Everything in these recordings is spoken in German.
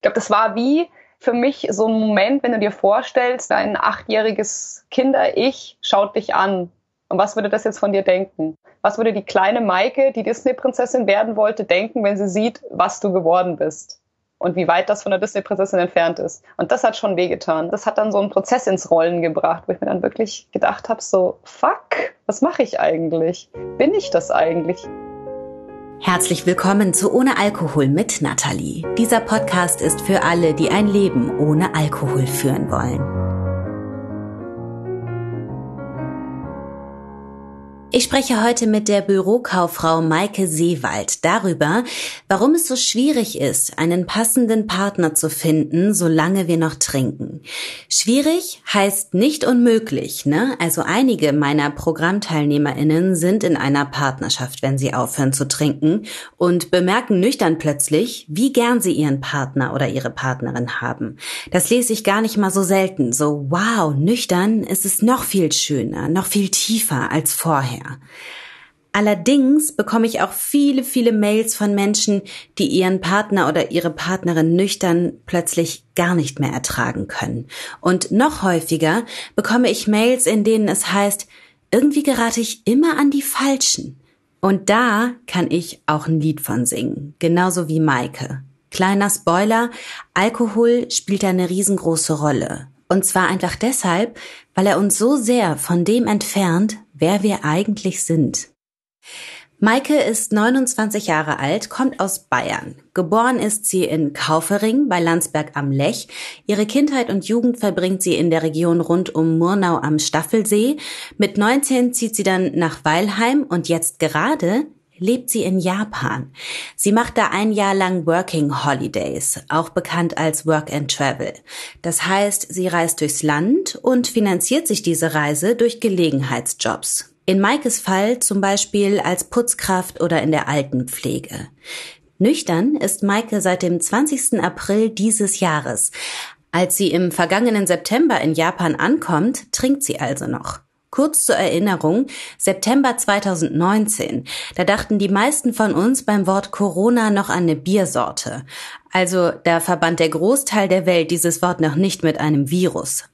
Ich glaube, das war wie für mich so ein Moment, wenn du dir vorstellst, dein achtjähriges Kinder-Ich schaut dich an. Und was würde das jetzt von dir denken? Was würde die kleine Maike, die Disney-Prinzessin werden wollte, denken, wenn sie sieht, was du geworden bist? Und wie weit das von der Disney-Prinzessin entfernt ist. Und das hat schon wehgetan. Das hat dann so einen Prozess ins Rollen gebracht, wo ich mir dann wirklich gedacht habe, so, fuck, was mache ich eigentlich? Bin ich das eigentlich? Herzlich willkommen zu Ohne Alkohol mit Nathalie. Dieser Podcast ist für alle, die ein Leben ohne Alkohol führen wollen. Ich spreche heute mit der Bürokauffrau Maike Seewald darüber, warum es so schwierig ist, einen passenden Partner zu finden, solange wir noch trinken. Schwierig heißt nicht unmöglich, ne? Also einige meiner ProgrammteilnehmerInnen sind in einer Partnerschaft, wenn sie aufhören zu trinken und bemerken nüchtern plötzlich, wie gern sie ihren Partner oder ihre Partnerin haben. Das lese ich gar nicht mal so selten. So, wow, nüchtern ist es noch viel schöner, noch viel tiefer als vorher mehr. Allerdings bekomme ich auch viele, viele Mails von Menschen, die ihren Partner oder ihre Partnerin nüchtern plötzlich gar nicht mehr ertragen können. Und noch häufiger bekomme ich Mails, in denen es heißt, irgendwie gerate ich immer an die Falschen. Und da kann ich auch ein Lied von singen, genauso wie Maike. Kleiner Spoiler, Alkohol spielt eine riesengroße Rolle. Und zwar einfach deshalb, weil er uns so sehr von dem entfernt, wer wir eigentlich sind. Maike ist 29 Jahre alt, kommt aus Bayern. Geboren ist sie in Kaufering bei Landsberg am Lech. Ihre Kindheit und Jugend verbringt sie in der Region rund um Murnau am Staffelsee. Mit 19 zieht sie dann nach Weilheim und jetzt gerade lebt sie in Japan. Sie macht da ein Jahr lang Working Holidays, auch bekannt als Work and Travel. Das heißt, sie reist durchs Land und finanziert sich diese Reise durch Gelegenheitsjobs. In Maikes Fall zum Beispiel als Putzkraft oder in der Altenpflege. Nüchtern ist Maike seit dem 20. April dieses Jahres. Als sie im vergangenen September in Japan ankommt, trinkt sie also noch. Kurz zur Erinnerung, September 2019, da dachten die meisten von uns beim Wort Corona noch an eine Biersorte. Also da verband der Großteil der Welt dieses Wort noch nicht mit einem Virus.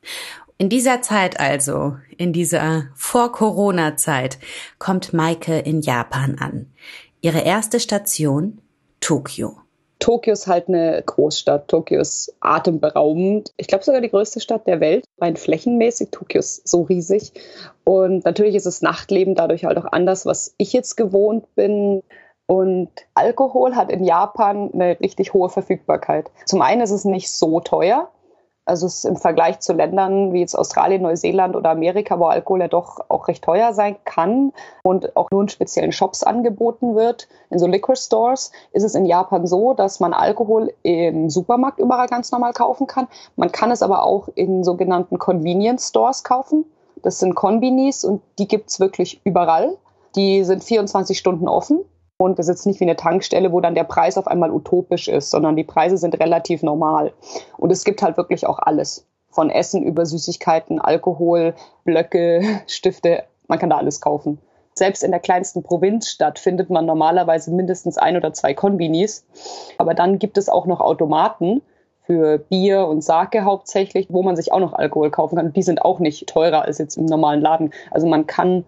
In dieser Zeit also, in dieser Vor-Corona-Zeit, kommt Maike in Japan an. Ihre erste Station Tokio. Tokio ist halt eine Großstadt. Tokio ist atemberaubend. Ich glaube sogar die größte Stadt der Welt, rein flächenmäßig. Tokio ist so riesig. Und natürlich ist das Nachtleben dadurch halt auch anders, was ich jetzt gewohnt bin. Und Alkohol hat in Japan eine richtig hohe Verfügbarkeit. Zum einen ist es nicht so teuer. Also es ist im Vergleich zu Ländern wie jetzt Australien, Neuseeland oder Amerika, wo Alkohol ja doch auch recht teuer sein kann und auch nur in speziellen Shops angeboten wird, in so Liquor Stores, ist es in Japan so, dass man Alkohol im Supermarkt überall ganz normal kaufen kann. Man kann es aber auch in sogenannten Convenience Stores kaufen. Das sind Konbinis und die gibt's wirklich überall. Die sind 24 Stunden offen und das ist jetzt nicht wie eine Tankstelle, wo dann der Preis auf einmal utopisch ist, sondern die Preise sind relativ normal. Und es gibt halt wirklich auch alles. Von Essen über Süßigkeiten, Alkohol, Blöcke, Stifte. Man kann da alles kaufen. Selbst in der kleinsten Provinzstadt findet man normalerweise mindestens ein oder zwei Konbinis. Aber dann gibt es auch noch Automaten für Bier und Sake hauptsächlich, wo man sich auch noch Alkohol kaufen kann. Die sind auch nicht teurer als jetzt im normalen Laden. Also man kann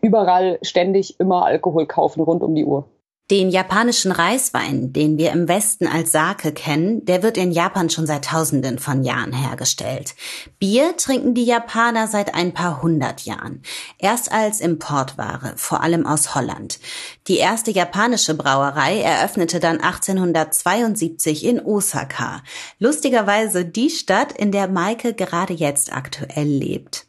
überall ständig immer Alkohol kaufen rund um die Uhr. Den japanischen Reiswein, den wir im Westen als Sake kennen, der wird in Japan schon seit Tausenden von Jahren hergestellt. Bier trinken die Japaner seit ein paar hundert Jahren. Erst als Importware, vor allem aus Holland. Die erste japanische Brauerei eröffnete dann 1872 in Osaka. Lustigerweise die Stadt, in der Maike gerade jetzt aktuell lebt.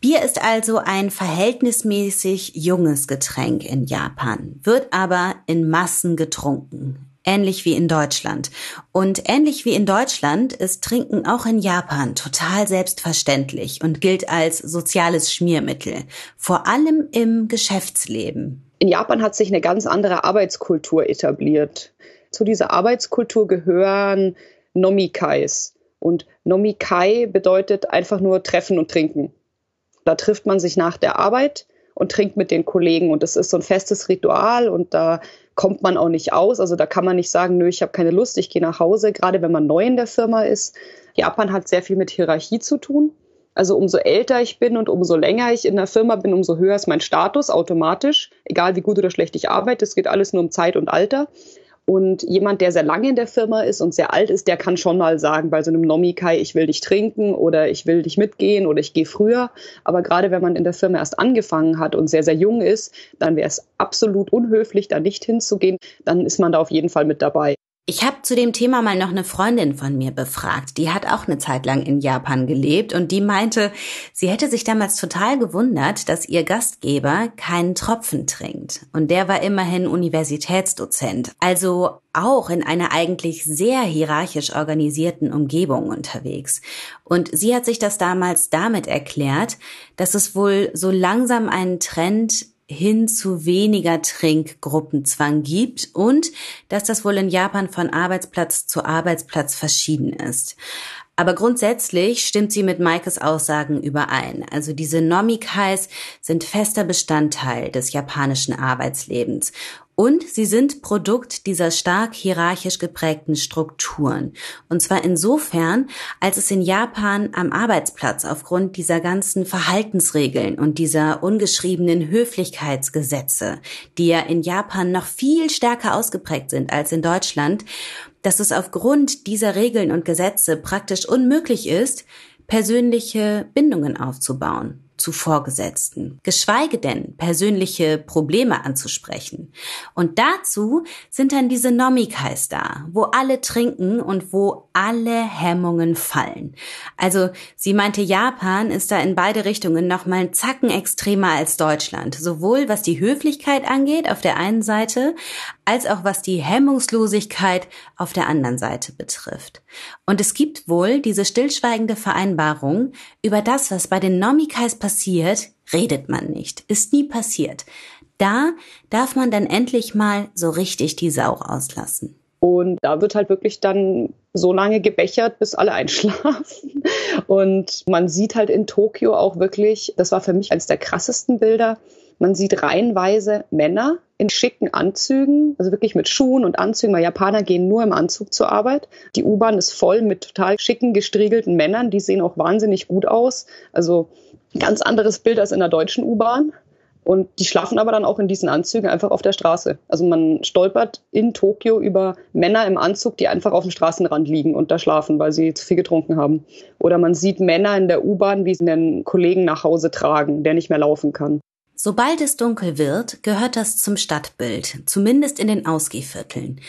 Bier ist also ein verhältnismäßig junges Getränk in Japan, wird aber in Massen getrunken. Ähnlich wie in Deutschland. Und ähnlich wie in Deutschland ist Trinken auch in Japan total selbstverständlich und gilt als soziales Schmiermittel. Vor allem im Geschäftsleben. In Japan hat sich eine ganz andere Arbeitskultur etabliert. Zu dieser Arbeitskultur gehören Nomikais. Und Nomikai bedeutet einfach nur treffen und trinken. Da trifft man sich nach der Arbeit und trinkt mit den Kollegen. Und das ist so ein festes Ritual und da kommt man auch nicht aus. Also da kann man nicht sagen, nö, ich habe keine Lust, ich gehe nach Hause, gerade wenn man neu in der Firma ist. Japan hat sehr viel mit Hierarchie zu tun. Also umso älter ich bin und umso länger ich in der Firma bin, umso höher ist mein Status automatisch. Egal wie gut oder schlecht ich arbeite, es geht alles nur um Zeit und Alter. Und jemand, der sehr lange in der Firma ist und sehr alt ist, der kann schon mal sagen bei so einem Nomikai, ich will dich trinken oder ich will dich mitgehen oder ich gehe früher. Aber gerade wenn man in der Firma erst angefangen hat und sehr, sehr jung ist, dann wäre es absolut unhöflich, da nicht hinzugehen. Dann ist man da auf jeden Fall mit dabei. Ich habe zu dem Thema mal noch eine Freundin von mir befragt. Die hat auch eine Zeit lang in Japan gelebt und die meinte, sie hätte sich damals total gewundert, dass ihr Gastgeber keinen Tropfen trinkt. Und der war immerhin Universitätsdozent, also auch in einer eigentlich sehr hierarchisch organisierten Umgebung unterwegs. Und sie hat sich das damals damit erklärt, dass es wohl so langsam einen Trend hin zu weniger Trinkgruppenzwang gibt und dass das wohl in Japan von Arbeitsplatz zu Arbeitsplatz verschieden ist. Aber grundsätzlich stimmt sie mit Maikes Aussagen überein. Also diese Nomikais sind fester Bestandteil des japanischen Arbeitslebens und sie sind Produkt dieser stark hierarchisch geprägten Strukturen. Und zwar insofern, als es in Japan am Arbeitsplatz aufgrund dieser ganzen Verhaltensregeln und dieser ungeschriebenen Höflichkeitsgesetze, die ja in Japan noch viel stärker ausgeprägt sind als in Deutschland, dass es aufgrund dieser Regeln und Gesetze praktisch unmöglich ist, persönliche Bindungen aufzubauen zu Vorgesetzten, geschweige denn persönliche Probleme anzusprechen. Und dazu sind dann diese Nomikais da, wo alle trinken und wo alle Hemmungen fallen. Also sie meinte, Japan ist da in beide Richtungen noch mal einen Zacken extremer als Deutschland, sowohl was die Höflichkeit angeht auf der einen Seite, als auch was die Hemmungslosigkeit auf der anderen Seite betrifft. Und es gibt wohl diese stillschweigende Vereinbarung, über das, was bei den Nomikais passiert, redet man nicht, ist nie passiert. Da darf man dann endlich mal so richtig die Sau auslassen. Und da wird halt wirklich dann so lange gebechert, bis alle einschlafen. Und man sieht halt in Tokio auch wirklich, das war für mich eines der krassesten Bilder, man sieht reihenweise Männer in schicken Anzügen, also wirklich mit Schuhen und Anzügen, weil Japaner gehen nur im Anzug zur Arbeit. Die U-Bahn ist voll mit total schicken, gestriegelten Männern, die sehen auch wahnsinnig gut aus. Also ganz anderes Bild als in der deutschen U-Bahn. Und die schlafen aber dann auch in diesen Anzügen einfach auf der Straße. Also man stolpert in Tokio über Männer im Anzug, die einfach auf dem Straßenrand liegen und da schlafen, weil sie zu viel getrunken haben. Oder man sieht Männer in der U-Bahn, wie sie einen Kollegen nach Hause tragen, der nicht mehr laufen kann. Sobald es dunkel wird, gehört das zum Stadtbild, zumindest in den Ausgehvierteln.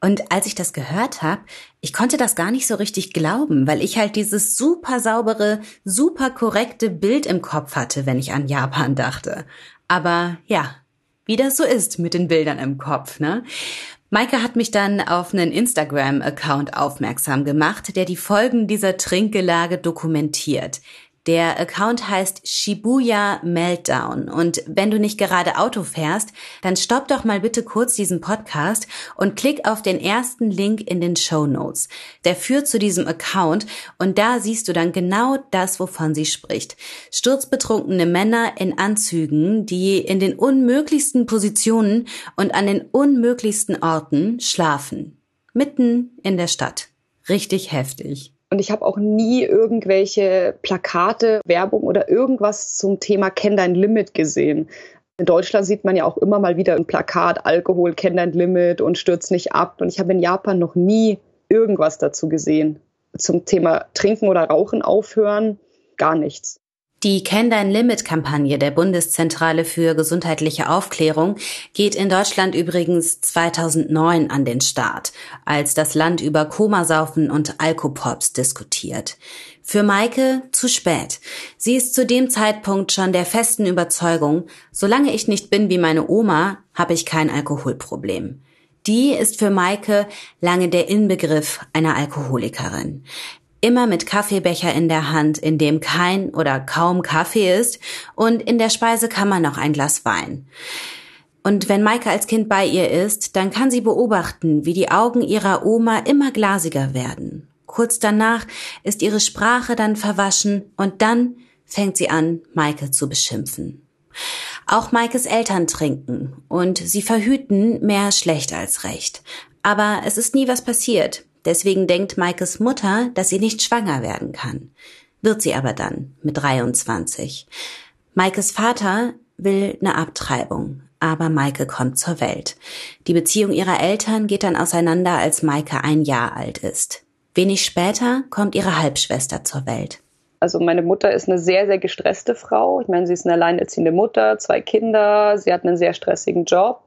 Und als ich das gehört habe, ich konnte das gar nicht so richtig glauben, weil ich halt dieses super saubere, super korrekte Bild im Kopf hatte, wenn ich an Japan dachte. Aber ja, wie das so ist mit den Bildern im Kopf, ne? Maike hat mich dann auf einen Instagram-Account aufmerksam gemacht, der die Folgen dieser Trinkgelage dokumentiert. Der Account heißt Shibuya Meltdown. Und wenn du nicht gerade Auto fährst, dann stopp doch mal bitte kurz diesen Podcast und klick auf den ersten Link in den Show Notes. Der führt zu diesem Account und da siehst du dann genau das, wovon sie spricht. Sturzbetrunkene Männer in Anzügen, die in den unmöglichsten Positionen und an den unmöglichsten Orten schlafen. Mitten in der Stadt. Richtig heftig. Und ich habe auch nie irgendwelche Plakate, Werbung oder irgendwas zum Thema Kenn dein Limit gesehen. In Deutschland sieht man ja auch immer mal wieder ein Plakat, Alkohol, kenn dein Limit und stürzt nicht ab. Und ich habe in Japan noch nie irgendwas dazu gesehen. Zum Thema Trinken oder Rauchen aufhören, gar nichts. Die Kenn dein Limit Kampagne der Bundeszentrale für gesundheitliche Aufklärung geht in Deutschland übrigens 2009 an den Start, als das Land über Komasaufen und Alkopops diskutiert. Für Maike zu spät. Sie ist zu dem Zeitpunkt schon der festen Überzeugung, solange ich nicht bin wie meine Oma, habe ich kein Alkoholproblem. Die ist für Maike lange der Inbegriff einer Alkoholikerin immer mit Kaffeebecher in der Hand, in dem kein oder kaum Kaffee ist und in der Speisekammer noch ein Glas Wein. Und wenn Maike als Kind bei ihr ist, dann kann sie beobachten, wie die Augen ihrer Oma immer glasiger werden. Kurz danach ist ihre Sprache dann verwaschen und dann fängt sie an, Maike zu beschimpfen. Auch Maikes Eltern trinken und sie verhüten mehr schlecht als recht. Aber es ist nie was passiert. Deswegen denkt Maikes Mutter, dass sie nicht schwanger werden kann. Wird sie aber dann mit 23. Maikes Vater will eine Abtreibung, aber Maike kommt zur Welt. Die Beziehung ihrer Eltern geht dann auseinander, als Maike ein Jahr alt ist. Wenig später kommt ihre Halbschwester zur Welt. Also meine Mutter ist eine sehr, sehr gestresste Frau. Ich meine, sie ist eine alleinerziehende Mutter, zwei Kinder, sie hat einen sehr stressigen Job.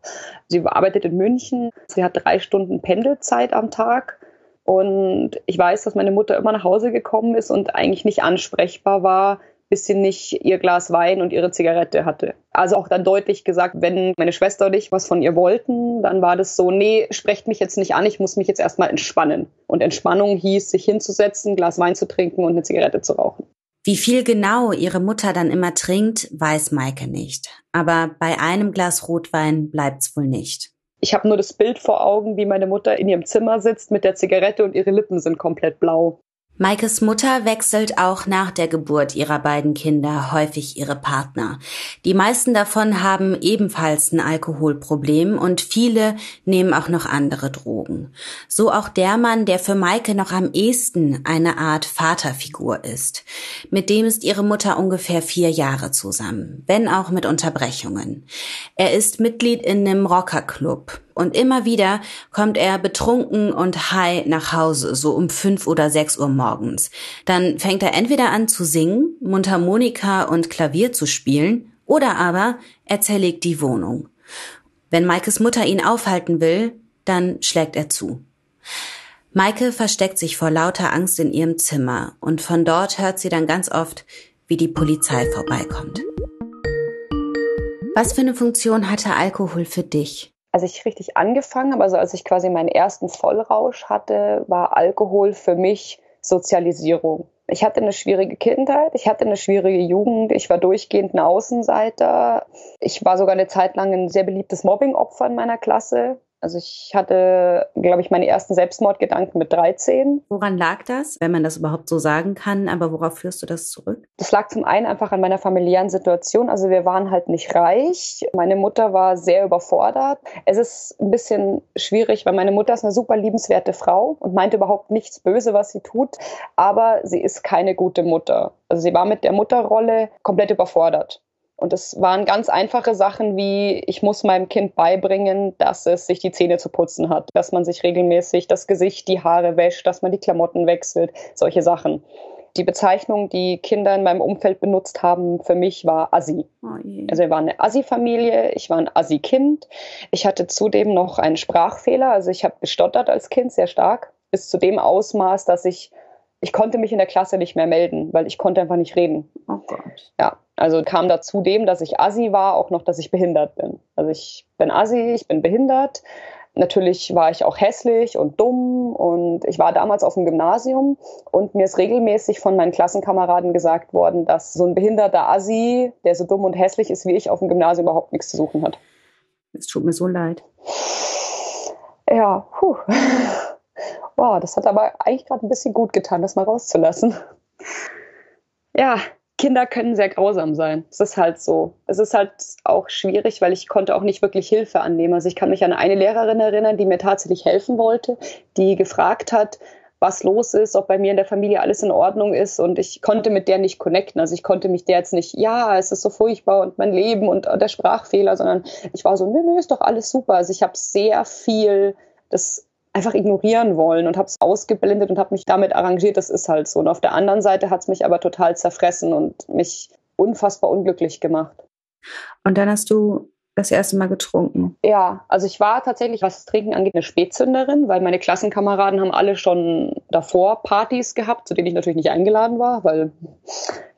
Sie arbeitet in München, sie hat drei Stunden Pendelzeit am Tag. Und ich weiß, dass meine Mutter immer nach Hause gekommen ist und eigentlich nicht ansprechbar war, bis sie nicht ihr Glas Wein und ihre Zigarette hatte. Also auch dann deutlich gesagt, wenn meine Schwester und ich was von ihr wollten, dann war das so, nee, sprecht mich jetzt nicht an, ich muss mich jetzt erstmal entspannen. Und Entspannung hieß, sich hinzusetzen, Glas Wein zu trinken und eine Zigarette zu rauchen. Wie viel genau ihre Mutter dann immer trinkt, weiß Maike nicht. Aber bei einem Glas Rotwein bleibt's wohl nicht. Ich habe nur das Bild vor Augen, wie meine Mutter in ihrem Zimmer sitzt mit der Zigarette und ihre Lippen sind komplett blau. Maikes Mutter wechselt auch nach der Geburt ihrer beiden Kinder häufig ihre Partner. Die meisten davon haben ebenfalls ein Alkoholproblem und viele nehmen auch noch andere Drogen. So auch der Mann, der für Maike noch am ehesten eine Art Vaterfigur ist. Mit dem ist ihre Mutter ungefähr vier Jahre zusammen, wenn auch mit Unterbrechungen. Er ist Mitglied in einem Rockerclub und immer wieder kommt er betrunken und high nach Hause, so um fünf oder sechs Uhr morgens. Dann fängt er entweder an zu singen, Mundharmonika und Klavier zu spielen, oder aber er zerlegt die Wohnung. Wenn Maikes Mutter ihn aufhalten will, dann schlägt er zu. Maike versteckt sich vor lauter Angst in ihrem Zimmer und von dort hört sie dann ganz oft, wie die Polizei vorbeikommt. Was für eine Funktion hatte Alkohol für dich? Als ich richtig angefangen habe, also als ich quasi meinen ersten Vollrausch hatte, war Alkohol für mich Sozialisierung. Ich hatte eine schwierige Kindheit, ich hatte eine schwierige Jugend, ich war durchgehend ein Außenseiter. Ich war sogar eine Zeit lang ein sehr beliebtes Mobbingopfer in meiner Klasse. Also ich hatte, glaube ich, meine ersten Selbstmordgedanken mit 13. Woran lag das, wenn man das überhaupt so sagen kann? Aber worauf führst du das zurück? Das lag zum einen einfach an meiner familiären Situation. Also wir waren halt nicht reich. Meine Mutter war sehr überfordert. Es ist ein bisschen schwierig, weil meine Mutter ist eine super liebenswerte Frau und meint überhaupt nichts Böse, was sie tut. Aber sie ist keine gute Mutter. Also sie war mit der Mutterrolle komplett überfordert. Und es waren ganz einfache Sachen wie, ich muss meinem Kind beibringen, dass es sich die Zähne zu putzen hat, dass man sich regelmäßig das Gesicht, die Haare wäscht, dass man die Klamotten wechselt, solche Sachen. Die Bezeichnung, die Kinder in meinem Umfeld benutzt haben, für mich war Assi. Oh also wir waren eine Assi-Familie, ich war ein Assi-Kind. Ich hatte zudem noch einen Sprachfehler, also ich habe gestottert als Kind sehr stark, bis zu dem Ausmaß, dass ich ich konnte mich in der Klasse nicht mehr melden, weil ich konnte einfach nicht reden. Oh Gott. Ja, also kam dazu dem, dass ich Assi war, auch noch, dass ich behindert bin. Also ich bin Assi, ich bin behindert. Natürlich war ich auch hässlich und dumm und ich war damals auf dem Gymnasium und mir ist regelmäßig von meinen Klassenkameraden gesagt worden, dass so ein behinderter Assi, der so dumm und hässlich ist wie ich, auf dem Gymnasium überhaupt nichts zu suchen hat. Es tut mir so leid. Ja, puh. Wow, das hat aber eigentlich gerade ein bisschen gut getan, das mal rauszulassen. Ja, Kinder können sehr grausam sein. Es ist halt so. Es ist halt auch schwierig, weil ich konnte auch nicht wirklich Hilfe annehmen. Also ich kann mich an eine Lehrerin erinnern, die mir tatsächlich helfen wollte, die gefragt hat, was los ist, ob bei mir in der Familie alles in Ordnung ist und ich konnte mit der nicht connecten. Also ich konnte mich der jetzt nicht, ja, es ist so furchtbar und mein Leben und der Sprachfehler, sondern ich war so, nö, nö, ist doch alles super. Also ich habe sehr viel das einfach ignorieren wollen und habe es ausgeblendet und habe mich damit arrangiert, das ist halt so. Und auf der anderen Seite hat es mich aber total zerfressen und mich unfassbar unglücklich gemacht. Und dann hast du das erste Mal getrunken? Ja, also ich war tatsächlich, was das Trinken angeht, eine Spätzünderin, weil meine Klassenkameraden haben alle schon davor Partys gehabt, zu denen ich natürlich nicht eingeladen war, weil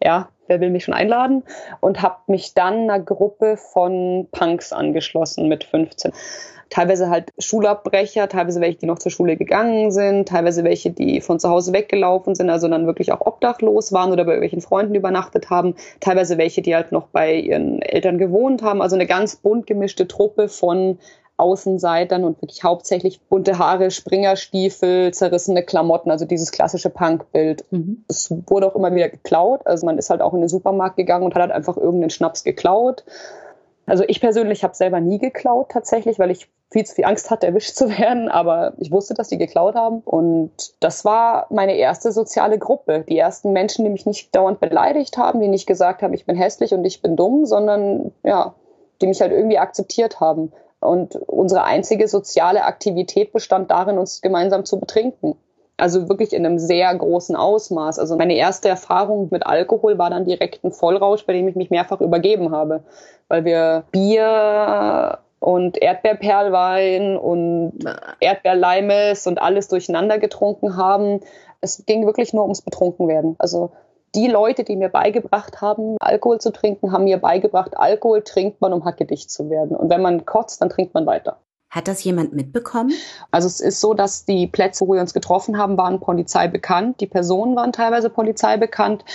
ja, wer will mich schon einladen? Und habe mich dann einer Gruppe von Punks angeschlossen mit 15 teilweise halt Schulabbrecher, teilweise welche, die noch zur Schule gegangen sind, teilweise welche, die von zu Hause weggelaufen sind, also dann wirklich auch obdachlos waren oder bei irgendwelchen Freunden übernachtet haben, teilweise welche, die halt noch bei ihren Eltern gewohnt haben, also eine ganz bunt gemischte Truppe von Außenseitern und wirklich hauptsächlich bunte Haare, Springerstiefel, zerrissene Klamotten, also dieses klassische Punkbild. Mhm. Es wurde auch immer wieder geklaut, also man ist halt auch in den Supermarkt gegangen und hat halt einfach irgendeinen Schnaps geklaut Also ich persönlich habe selber nie geklaut tatsächlich, weil ich viel zu viel Angst hatte, erwischt zu werden, aber ich wusste, dass die geklaut haben. Und das war meine erste soziale Gruppe. Die ersten Menschen, die mich nicht dauernd beleidigt haben, die nicht gesagt haben, ich bin hässlich und ich bin dumm, sondern ja, die mich halt irgendwie akzeptiert haben. Und unsere einzige soziale Aktivität bestand darin, uns gemeinsam zu betrinken. Also wirklich in einem sehr großen Ausmaß. Also meine erste Erfahrung mit Alkohol war dann direkt ein Vollrausch, bei dem ich mich mehrfach übergeben habe, weil wir Bier und Erdbeerperlwein und Erdbeerleimes und alles durcheinander getrunken haben. Es ging wirklich nur ums Betrunkenwerden. Also die Leute, die mir beigebracht haben, Alkohol zu trinken, haben mir beigebracht, Alkohol trinkt man, um hackedicht zu werden. Und wenn man kotzt, dann trinkt man weiter. Hat das jemand mitbekommen? Also es ist so, dass die Plätze, wo wir uns getroffen haben, waren Polizei bekannt. Die Personen waren teilweise Polizei bekannt.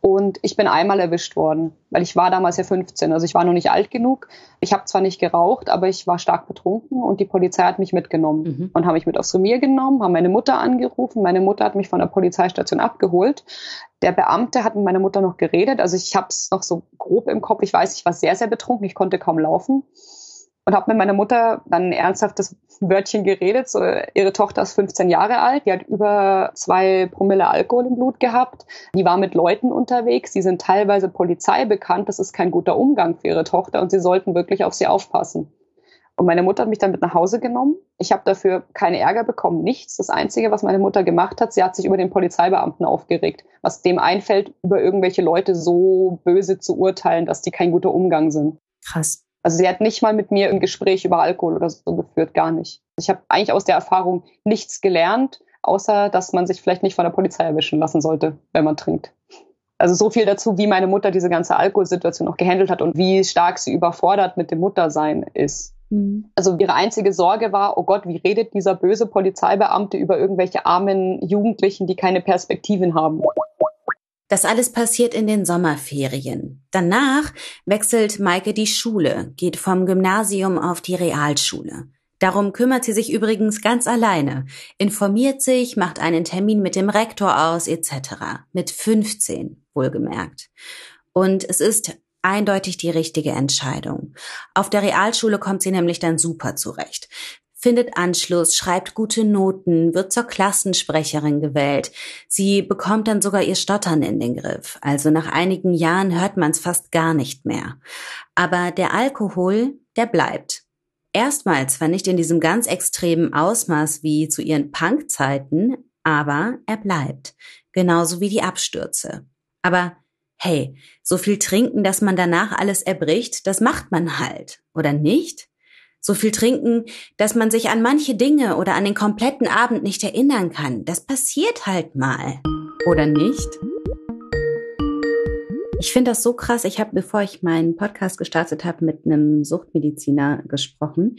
Und ich bin einmal erwischt worden, weil ich war damals ja 15. Also ich war noch nicht alt genug. Ich habe zwar nicht geraucht, aber ich war stark betrunken und die Polizei hat mich mitgenommen mhm. und haben mich mit aufs Revier genommen, haben meine Mutter angerufen. Meine Mutter hat mich von der Polizeistation abgeholt. Der Beamte hat mit meiner Mutter noch geredet. Also ich habe es noch so grob im Kopf. Ich weiß, ich war sehr, sehr betrunken. Ich konnte kaum laufen und habe mit meiner Mutter dann ein ernsthaftes Wörtchen geredet. So, ihre Tochter ist 15 Jahre alt, die hat über zwei Promille Alkohol im Blut gehabt. Die war mit Leuten unterwegs, die sind teilweise Polizei bekannt. Das ist kein guter Umgang für ihre Tochter und sie sollten wirklich auf sie aufpassen. Und meine Mutter hat mich dann mit nach Hause genommen. Ich habe dafür keine Ärger bekommen, nichts. Das Einzige, was meine Mutter gemacht hat, sie hat sich über den Polizeibeamten aufgeregt, was dem einfällt, über irgendwelche Leute so böse zu urteilen, dass die kein guter Umgang sind. Krass. Also sie hat nicht mal mit mir ein Gespräch über Alkohol oder so geführt, gar nicht. Ich habe eigentlich aus der Erfahrung nichts gelernt, außer dass man sich vielleicht nicht von der Polizei erwischen lassen sollte, wenn man trinkt. Also so viel dazu, wie meine Mutter diese ganze Alkoholsituation auch gehandelt hat und wie stark sie überfordert mit dem Muttersein ist. Mhm. Also ihre einzige Sorge war, oh Gott, wie redet dieser böse Polizeibeamte über irgendwelche armen Jugendlichen, die keine Perspektiven haben. Das alles passiert in den Sommerferien. Danach wechselt Maike die Schule, geht vom Gymnasium auf die Realschule. Darum kümmert sie sich übrigens ganz alleine, informiert sich, macht einen Termin mit dem Rektor aus etc. Mit 15 wohlgemerkt. Und es ist eindeutig die richtige Entscheidung. Auf der Realschule kommt sie nämlich dann super zurecht findet Anschluss, schreibt gute Noten, wird zur Klassensprecherin gewählt. Sie bekommt dann sogar ihr Stottern in den Griff. Also nach einigen Jahren hört man es fast gar nicht mehr. Aber der Alkohol, der bleibt. Erstmals zwar nicht in diesem ganz extremen Ausmaß wie zu ihren Punkzeiten, aber er bleibt. Genauso wie die Abstürze. Aber hey, so viel trinken, dass man danach alles erbricht, das macht man halt, oder nicht? So viel trinken, dass man sich an manche Dinge oder an den kompletten Abend nicht erinnern kann. Das passiert halt mal. Oder nicht? Ich finde das so krass. Ich habe, bevor ich meinen Podcast gestartet habe, mit einem Suchtmediziner gesprochen.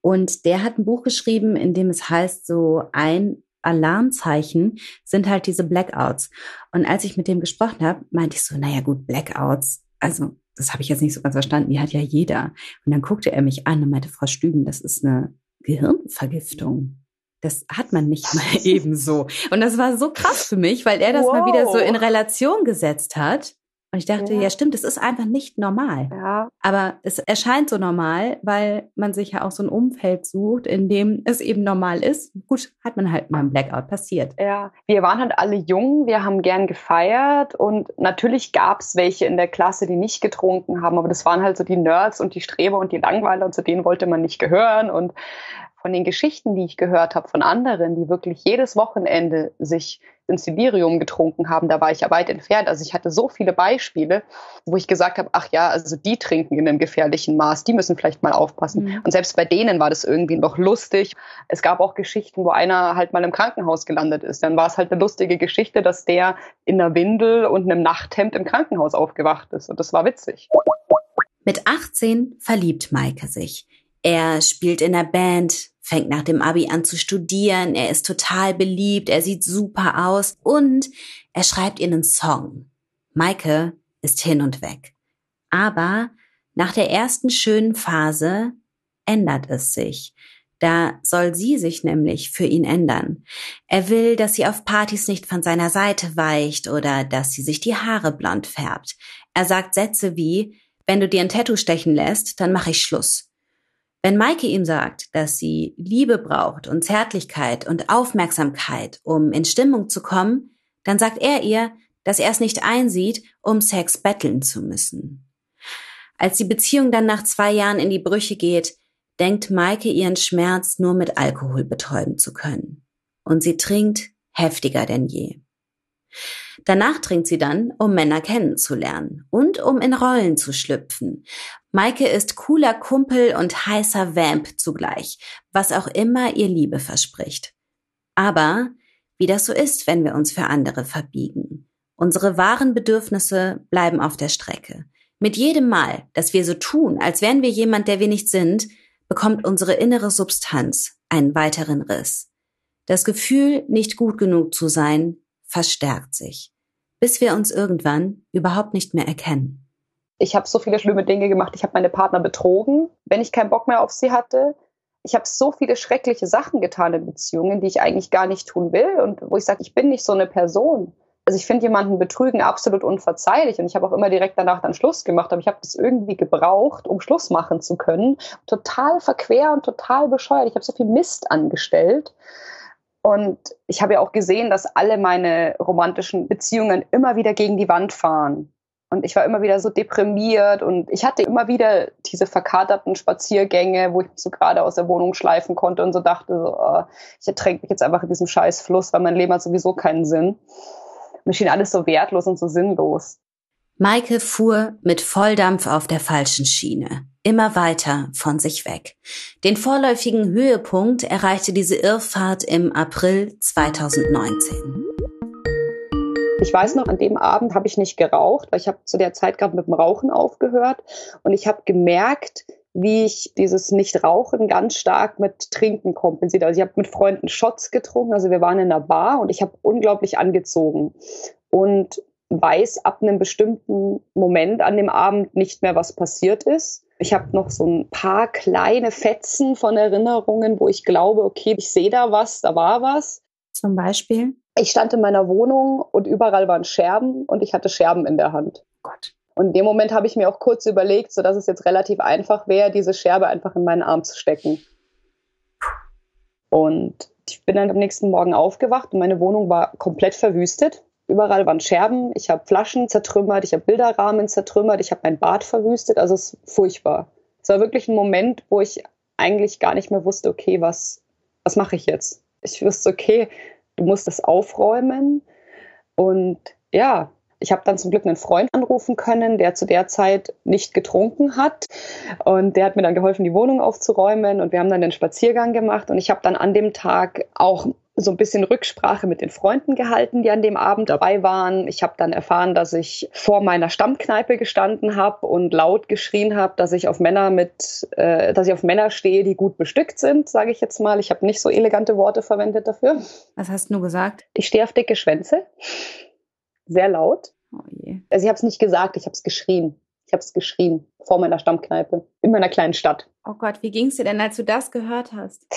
Und der hat ein Buch geschrieben, in dem es heißt, so ein Alarmzeichen sind halt diese Blackouts. Und als ich mit dem gesprochen habe, meinte ich so, naja gut, Blackouts, also das habe ich jetzt nicht so ganz verstanden, die hat ja jeder. Und dann guckte er mich an und meinte, Frau Stüben, das ist eine Gehirnvergiftung. Das hat man nicht mal ebenso. Und das war so krass für mich, weil er das wow. mal wieder so in Relation gesetzt hat. Und ich dachte, ja. ja, stimmt, es ist einfach nicht normal. Ja. Aber es erscheint so normal, weil man sich ja auch so ein Umfeld sucht, in dem es eben normal ist. Gut, hat man halt mal ein Blackout passiert. Ja, wir waren halt alle jung, wir haben gern gefeiert und natürlich gab es welche in der Klasse, die nicht getrunken haben, aber das waren halt so die Nerds und die Streber und die Langweiler und zu denen wollte man nicht gehören und von den Geschichten, die ich gehört habe von anderen, die wirklich jedes Wochenende sich ins Sibirium getrunken haben, da war ich ja weit entfernt. Also ich hatte so viele Beispiele, wo ich gesagt habe, ach ja, also die trinken in einem gefährlichen Maß, die müssen vielleicht mal aufpassen. Mhm. Und selbst bei denen war das irgendwie noch lustig. Es gab auch Geschichten, wo einer halt mal im Krankenhaus gelandet ist. Dann war es halt eine lustige Geschichte, dass der in einer Windel und einem Nachthemd im Krankenhaus aufgewacht ist. Und das war witzig. Mit 18 verliebt Maike sich. Er spielt in der Band, fängt nach dem Abi an zu studieren, er ist total beliebt, er sieht super aus und er schreibt ihr einen Song. Maike ist hin und weg. Aber nach der ersten schönen Phase ändert es sich. Da soll sie sich nämlich für ihn ändern. Er will, dass sie auf Partys nicht von seiner Seite weicht oder dass sie sich die Haare blond färbt. Er sagt Sätze wie, wenn du dir ein Tattoo stechen lässt, dann mache ich Schluss. Wenn Maike ihm sagt, dass sie Liebe braucht und Zärtlichkeit und Aufmerksamkeit, um in Stimmung zu kommen, dann sagt er ihr, dass er es nicht einsieht, um Sex betteln zu müssen. Als die Beziehung dann nach zwei Jahren in die Brüche geht, denkt Maike ihren Schmerz nur mit Alkohol betäuben zu können. Und sie trinkt heftiger denn je. Danach trinkt sie dann, um Männer kennenzulernen und um in Rollen zu schlüpfen. Maike ist cooler Kumpel und heißer Vamp zugleich, was auch immer ihr Liebe verspricht. Aber wie das so ist, wenn wir uns für andere verbiegen. Unsere wahren Bedürfnisse bleiben auf der Strecke. Mit jedem Mal, dass wir so tun, als wären wir jemand, der wir nicht sind, bekommt unsere innere Substanz einen weiteren Riss. Das Gefühl, nicht gut genug zu sein, verstärkt sich, bis wir uns irgendwann überhaupt nicht mehr erkennen. Ich habe so viele schlimme Dinge gemacht. Ich habe meine Partner betrogen, wenn ich keinen Bock mehr auf sie hatte. Ich habe so viele schreckliche Sachen getan in Beziehungen, die ich eigentlich gar nicht tun will und wo ich sage, ich bin nicht so eine Person. Also ich finde jemanden betrügen absolut unverzeihlich und ich habe auch immer direkt danach dann Schluss gemacht, aber ich habe das irgendwie gebraucht, um Schluss machen zu können. Total verquer und total bescheuert. Ich habe so viel Mist angestellt. Und ich habe ja auch gesehen, dass alle meine romantischen Beziehungen immer wieder gegen die Wand fahren. Und ich war immer wieder so deprimiert und ich hatte immer wieder diese verkaterten Spaziergänge, wo ich so gerade aus der Wohnung schleifen konnte und so dachte, so, oh, ich ertränke mich jetzt einfach in diesem scheiß Fluss, weil mein Leben hat sowieso keinen Sinn. Mir schien alles so wertlos und so sinnlos. Maike fuhr mit Volldampf auf der falschen Schiene, immer weiter von sich weg. Den vorläufigen Höhepunkt erreichte diese Irrfahrt im April 2019. Ich weiß noch, an dem Abend habe ich nicht geraucht, weil ich habe zu der Zeit gerade mit dem Rauchen aufgehört und ich habe gemerkt, wie ich dieses Nichtrauchen ganz stark mit Trinken kompensiert. Also ich habe mit Freunden Shots getrunken, also wir waren in einer Bar und ich habe unglaublich angezogen und weiß ab einem bestimmten Moment an dem Abend nicht mehr, was passiert ist. Ich habe noch so ein paar kleine Fetzen von Erinnerungen, wo ich glaube, okay, ich sehe da was, da war was. Zum Beispiel? Ich stand in meiner Wohnung und überall waren Scherben und ich hatte Scherben in der Hand. Gott. Und in dem Moment habe ich mir auch kurz überlegt, so dass es jetzt relativ einfach wäre, diese Scherbe einfach in meinen Arm zu stecken. Und ich bin dann am nächsten Morgen aufgewacht und meine Wohnung war komplett verwüstet. Überall waren Scherben, ich habe Flaschen zertrümmert, ich habe Bilderrahmen zertrümmert, ich habe mein Bad verwüstet. Also es ist furchtbar. Es war wirklich ein Moment, wo ich eigentlich gar nicht mehr wusste, okay, was, was mache ich jetzt? Ich wusste, okay, du musst das aufräumen. Und ja, ich habe dann zum Glück einen Freund anrufen können, der zu der Zeit nicht getrunken hat. Und der hat mir dann geholfen, die Wohnung aufzuräumen. Und wir haben dann den Spaziergang gemacht. Und ich habe dann an dem Tag auch so ein bisschen Rücksprache mit den Freunden gehalten, die an dem Abend dabei waren. Ich habe dann erfahren, dass ich vor meiner Stammkneipe gestanden habe und laut geschrien habe, dass ich auf Männer mit, äh, dass ich auf Männer stehe, die gut bestückt sind, sage ich jetzt mal. Ich habe nicht so elegante Worte verwendet dafür. Was hast du gesagt? Ich stehe auf dicke Schwänze. Sehr laut. Oh je. Also ich habe es nicht gesagt, ich habe es geschrien. Ich habe es geschrien vor meiner Stammkneipe in meiner kleinen Stadt. Oh Gott, wie ging es dir denn, als du das gehört hast?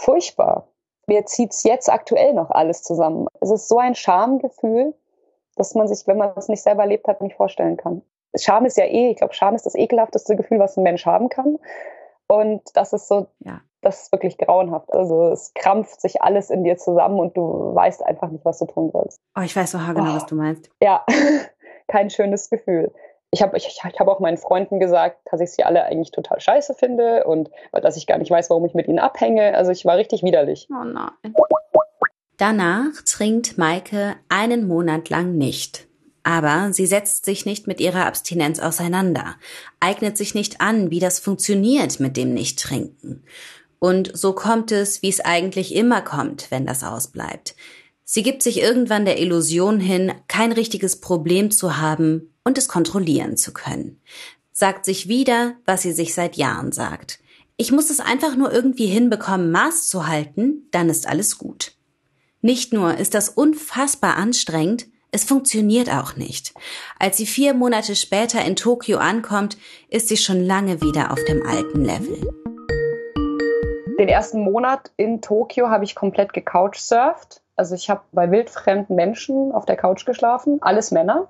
furchtbar. Mir zieht es jetzt aktuell noch alles zusammen. Es ist so ein Schamgefühl, dass man sich, wenn man es nicht selber erlebt hat, nicht vorstellen kann. Scham ist ja eh, ich glaube, Scham ist das ekelhafteste Gefühl, was ein Mensch haben kann. Und das ist so, ja. das ist wirklich grauenhaft. Also es krampft sich alles in dir zusammen und du weißt einfach nicht, was du tun sollst. Oh, ich weiß so genau, oh. was du meinst. Ja, kein schönes Gefühl ich habe ich, ich hab auch meinen Freunden gesagt, dass ich sie alle eigentlich total scheiße finde und dass ich gar nicht weiß, warum ich mit ihnen abhänge. Also ich war richtig widerlich. Oh nein. Danach trinkt Maike einen Monat lang nicht. Aber sie setzt sich nicht mit ihrer Abstinenz auseinander, eignet sich nicht an, wie das funktioniert mit dem Nicht-Trinken. Und so kommt es, wie es eigentlich immer kommt, wenn das ausbleibt. Sie gibt sich irgendwann der Illusion hin, kein richtiges Problem zu haben und es kontrollieren zu können. Sagt sich wieder, was sie sich seit Jahren sagt. Ich muss es einfach nur irgendwie hinbekommen, Maß zu halten, dann ist alles gut. Nicht nur ist das unfassbar anstrengend, es funktioniert auch nicht. Als sie vier Monate später in Tokio ankommt, ist sie schon lange wieder auf dem alten Level. Den ersten Monat in Tokio habe ich komplett gecouchsurft. Also ich habe bei wildfremden Menschen auf der Couch geschlafen, alles Männer.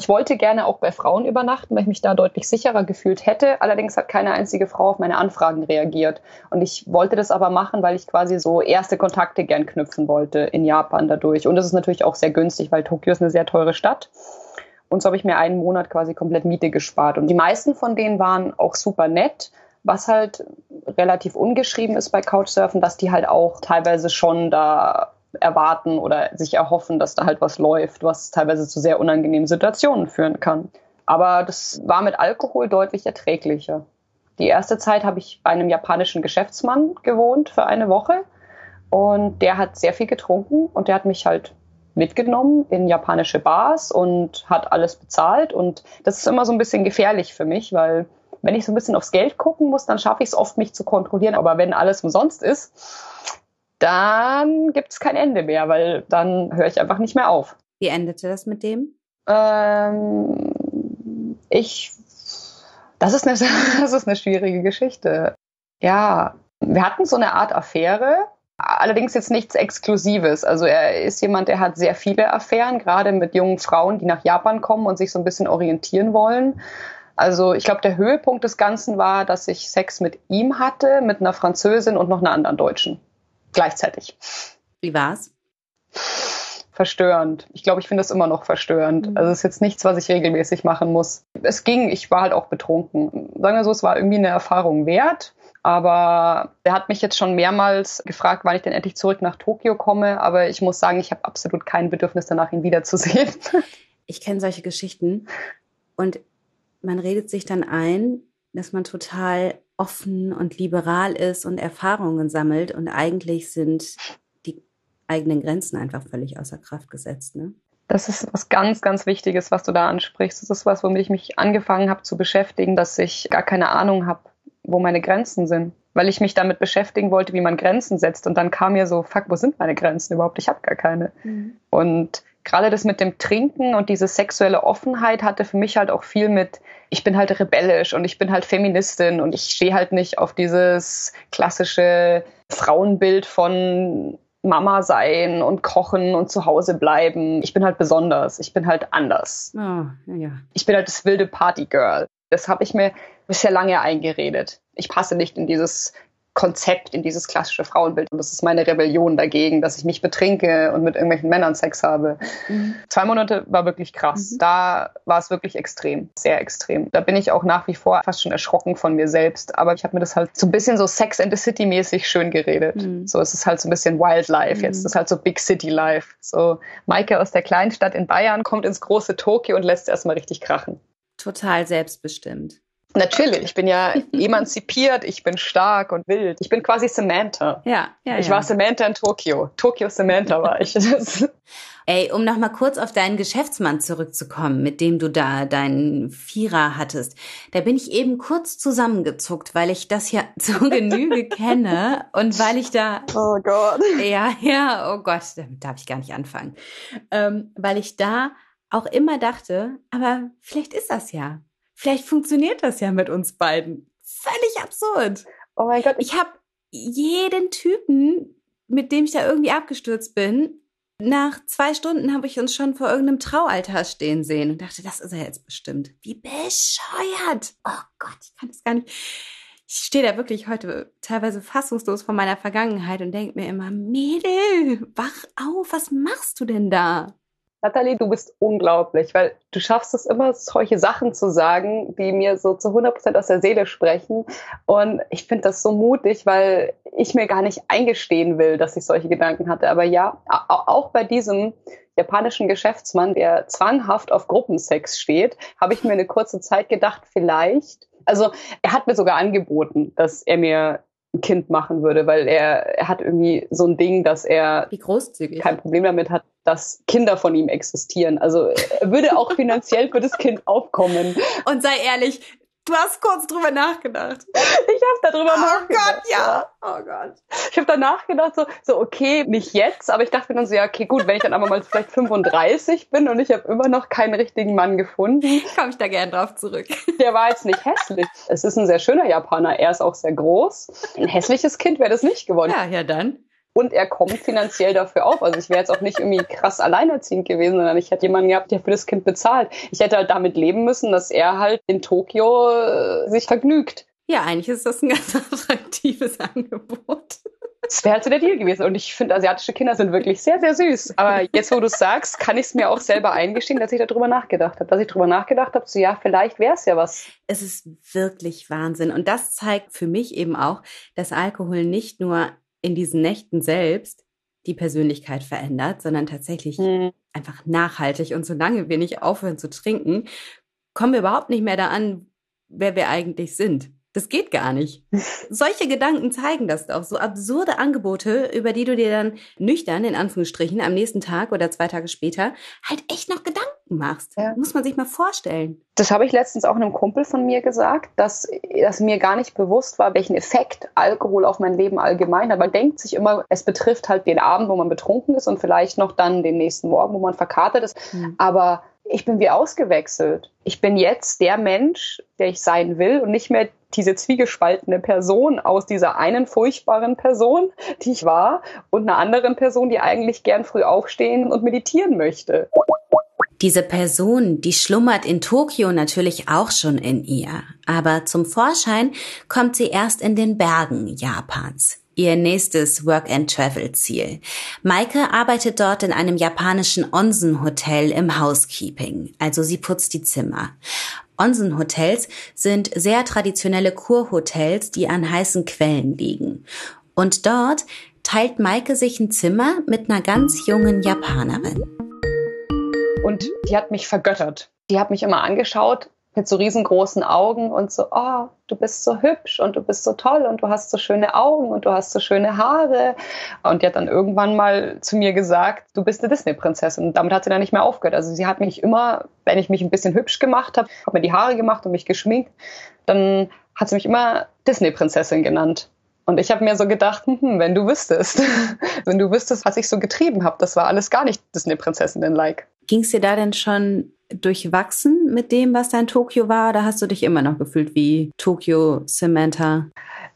Ich wollte gerne auch bei Frauen übernachten, weil ich mich da deutlich sicherer gefühlt hätte. Allerdings hat keine einzige Frau auf meine Anfragen reagiert. Und ich wollte das aber machen, weil ich quasi so erste Kontakte gern knüpfen wollte in Japan dadurch. Und das ist natürlich auch sehr günstig, weil Tokio ist eine sehr teure Stadt. Und so habe ich mir einen Monat quasi komplett Miete gespart. Und die meisten von denen waren auch super nett. Was halt relativ ungeschrieben ist bei Couchsurfen, dass die halt auch teilweise schon da erwarten oder sich erhoffen, dass da halt was läuft, was teilweise zu sehr unangenehmen Situationen führen kann. Aber das war mit Alkohol deutlich erträglicher. Die erste Zeit habe ich bei einem japanischen Geschäftsmann gewohnt für eine Woche und der hat sehr viel getrunken und der hat mich halt mitgenommen in japanische Bars und hat alles bezahlt und das ist immer so ein bisschen gefährlich für mich, weil wenn ich so ein bisschen aufs Geld gucken muss, dann schaffe ich es oft, mich zu kontrollieren. Aber wenn alles umsonst ist, dann gibt es kein Ende mehr, weil dann höre ich einfach nicht mehr auf. Wie endete das mit dem? Ähm, ich, das ist, eine, das ist eine schwierige Geschichte. Ja, wir hatten so eine Art Affäre, allerdings jetzt nichts Exklusives. Also er ist jemand, der hat sehr viele Affären, gerade mit jungen Frauen, die nach Japan kommen und sich so ein bisschen orientieren wollen. Also ich glaube, der Höhepunkt des Ganzen war, dass ich Sex mit ihm hatte, mit einer Französin und noch einer anderen Deutschen gleichzeitig. Wie war's? Verstörend. Ich glaube, ich finde es immer noch verstörend. Mhm. Also es ist jetzt nichts, was ich regelmäßig machen muss. Es ging, ich war halt auch betrunken. Sagen wir so, es war irgendwie eine Erfahrung wert. Aber er hat mich jetzt schon mehrmals gefragt, wann ich denn endlich zurück nach Tokio komme. Aber ich muss sagen, ich habe absolut kein Bedürfnis danach, ihn wiederzusehen. Ich kenne solche Geschichten. Und man redet sich dann ein, dass man total offen und liberal ist und Erfahrungen sammelt und eigentlich sind die eigenen Grenzen einfach völlig außer Kraft gesetzt. Ne? Das ist was ganz, ganz Wichtiges, was du da ansprichst. Das ist was, womit ich mich angefangen habe zu beschäftigen, dass ich gar keine Ahnung habe, wo meine Grenzen sind. Weil ich mich damit beschäftigen wollte, wie man Grenzen setzt. Und dann kam mir so, fuck, wo sind meine Grenzen überhaupt? Ich habe gar keine. Mhm. Und gerade das mit dem Trinken und diese sexuelle Offenheit hatte für mich halt auch viel mit, ich bin halt rebellisch und ich bin halt Feministin und ich stehe halt nicht auf dieses klassische Frauenbild von Mama sein und kochen und zu Hause bleiben. Ich bin halt besonders. Ich bin halt anders. Oh, ja. Ich bin halt das wilde Partygirl. Das habe ich mir bisher lange eingeredet. Ich passe nicht in dieses Konzept, in dieses klassische Frauenbild. Und das ist meine Rebellion dagegen, dass ich mich betrinke und mit irgendwelchen Männern Sex habe. Mhm. Zwei Monate war wirklich krass. Mhm. Da war es wirklich extrem, sehr extrem. Da bin ich auch nach wie vor fast schon erschrocken von mir selbst. Aber ich habe mir das halt so ein bisschen so Sex and the City mäßig schön geredet. Mhm. So, es ist halt so ein bisschen Wildlife jetzt. Es ist halt so Big City Life. So, Maike aus der kleinen Stadt in Bayern kommt ins große Tokio und lässt erstmal richtig krachen. Total selbstbestimmt. Natürlich, ich bin ja emanzipiert, ich bin stark und wild. Ich bin quasi Samantha. Ja, ja. Ich ja. war Samantha in Tokio. Tokio Samantha war ich. Ey, um nochmal kurz auf deinen Geschäftsmann zurückzukommen, mit dem du da deinen Vierer hattest. Da bin ich eben kurz zusammengezuckt, weil ich das ja zu Genüge kenne und weil ich da. Oh Gott. Ja, ja, oh Gott, damit darf ich gar nicht anfangen. Ähm, weil ich da auch immer dachte, aber vielleicht ist das ja. Vielleicht funktioniert das ja mit uns beiden. Völlig absurd. Oh mein Gott. Ich habe jeden Typen, mit dem ich da irgendwie abgestürzt bin, nach zwei Stunden habe ich uns schon vor irgendeinem Traualtar stehen sehen und dachte, das ist er jetzt bestimmt. Wie bescheuert. Oh Gott, ich kann das gar nicht. Ich stehe da wirklich heute teilweise fassungslos vor meiner Vergangenheit und denke mir immer, Mädel, wach auf, was machst du denn da? Nathalie, du bist unglaublich, weil du schaffst es immer, solche Sachen zu sagen, die mir so zu 100 Prozent aus der Seele sprechen. Und ich finde das so mutig, weil ich mir gar nicht eingestehen will, dass ich solche Gedanken hatte. Aber ja, auch bei diesem japanischen Geschäftsmann, der zwanghaft auf Gruppensex steht, habe ich mir eine kurze Zeit gedacht, vielleicht, also er hat mir sogar angeboten, dass er mir Kind machen würde, weil er, er hat irgendwie so ein Ding, dass er Wie großzügig. kein Problem damit hat, dass Kinder von ihm existieren. Also er würde auch finanziell für das Kind aufkommen. Und sei ehrlich, Du hast kurz drüber nachgedacht. Ich habe darüber oh nachgedacht. Oh Gott, ja. Oh Gott. Ich habe danach gedacht, so, so, okay, nicht jetzt, aber ich dachte mir dann so, ja, okay, gut, wenn ich dann aber mal vielleicht 35 bin und ich habe immer noch keinen richtigen Mann gefunden. Komme ich da gern drauf zurück. Der war jetzt nicht hässlich. Es ist ein sehr schöner Japaner. Er ist auch sehr groß. Ein hässliches Kind wäre das nicht geworden. Ja, ja, dann. Und er kommt finanziell dafür auf. Also ich wäre jetzt auch nicht irgendwie krass alleinerziehend gewesen, sondern ich hätte jemanden gehabt, der für das Kind bezahlt. Ich hätte halt damit leben müssen, dass er halt in Tokio äh, sich vergnügt. Ja, eigentlich ist das ein ganz attraktives Angebot. Das wäre halt so der Deal gewesen. Und ich finde, asiatische Kinder sind wirklich sehr, sehr süß. Aber jetzt, wo du es sagst, kann ich es mir auch selber eingestehen, dass ich darüber nachgedacht habe. Dass ich darüber nachgedacht habe, so ja, vielleicht wäre es ja was. Es ist wirklich Wahnsinn. Und das zeigt für mich eben auch, dass Alkohol nicht nur in diesen Nächten selbst die Persönlichkeit verändert, sondern tatsächlich hm. einfach nachhaltig. Und solange wir nicht aufhören zu trinken, kommen wir überhaupt nicht mehr da an, wer wir eigentlich sind. Das geht gar nicht. Solche Gedanken zeigen das doch. So absurde Angebote, über die du dir dann nüchtern, in Anführungsstrichen, am nächsten Tag oder zwei Tage später halt echt noch Gedanken machst. Ja. Muss man sich mal vorstellen. Das habe ich letztens auch einem Kumpel von mir gesagt, dass, dass mir gar nicht bewusst war, welchen Effekt Alkohol auf mein Leben allgemein hat. Man denkt sich immer, es betrifft halt den Abend, wo man betrunken ist und vielleicht noch dann den nächsten Morgen, wo man verkatert ist. Mhm. Aber ich bin wie ausgewechselt. Ich bin jetzt der Mensch, der ich sein will und nicht mehr diese zwiegespaltene Person aus dieser einen furchtbaren Person, die ich war, und einer anderen Person, die eigentlich gern früh aufstehen und meditieren möchte. Diese Person, die schlummert in Tokio natürlich auch schon in ihr, aber zum Vorschein kommt sie erst in den Bergen Japans ihr nächstes Work-and-Travel-Ziel. Maike arbeitet dort in einem japanischen Onsen-Hotel im Housekeeping, also sie putzt die Zimmer. Onsen-Hotels sind sehr traditionelle Kurhotels, die an heißen Quellen liegen. Und dort teilt Maike sich ein Zimmer mit einer ganz jungen Japanerin. Und die hat mich vergöttert. Die hat mich immer angeschaut mit so riesengroßen Augen und so, oh, du bist so hübsch und du bist so toll und du hast so schöne Augen und du hast so schöne Haare. Und die hat dann irgendwann mal zu mir gesagt, du bist eine Disney-Prinzessin. Und damit hat sie dann nicht mehr aufgehört. Also sie hat mich immer, wenn ich mich ein bisschen hübsch gemacht habe, habe mir die Haare gemacht und mich geschminkt, dann hat sie mich immer Disney-Prinzessin genannt. Und ich habe mir so gedacht, hm, wenn du wüsstest, wenn du wüsstest, was ich so getrieben habe, das war alles gar nicht Disney-Prinzessinnen-like. Ging es dir da denn schon durchwachsen mit dem, was da in Tokio war? Oder hast du dich immer noch gefühlt wie Tokio Samantha?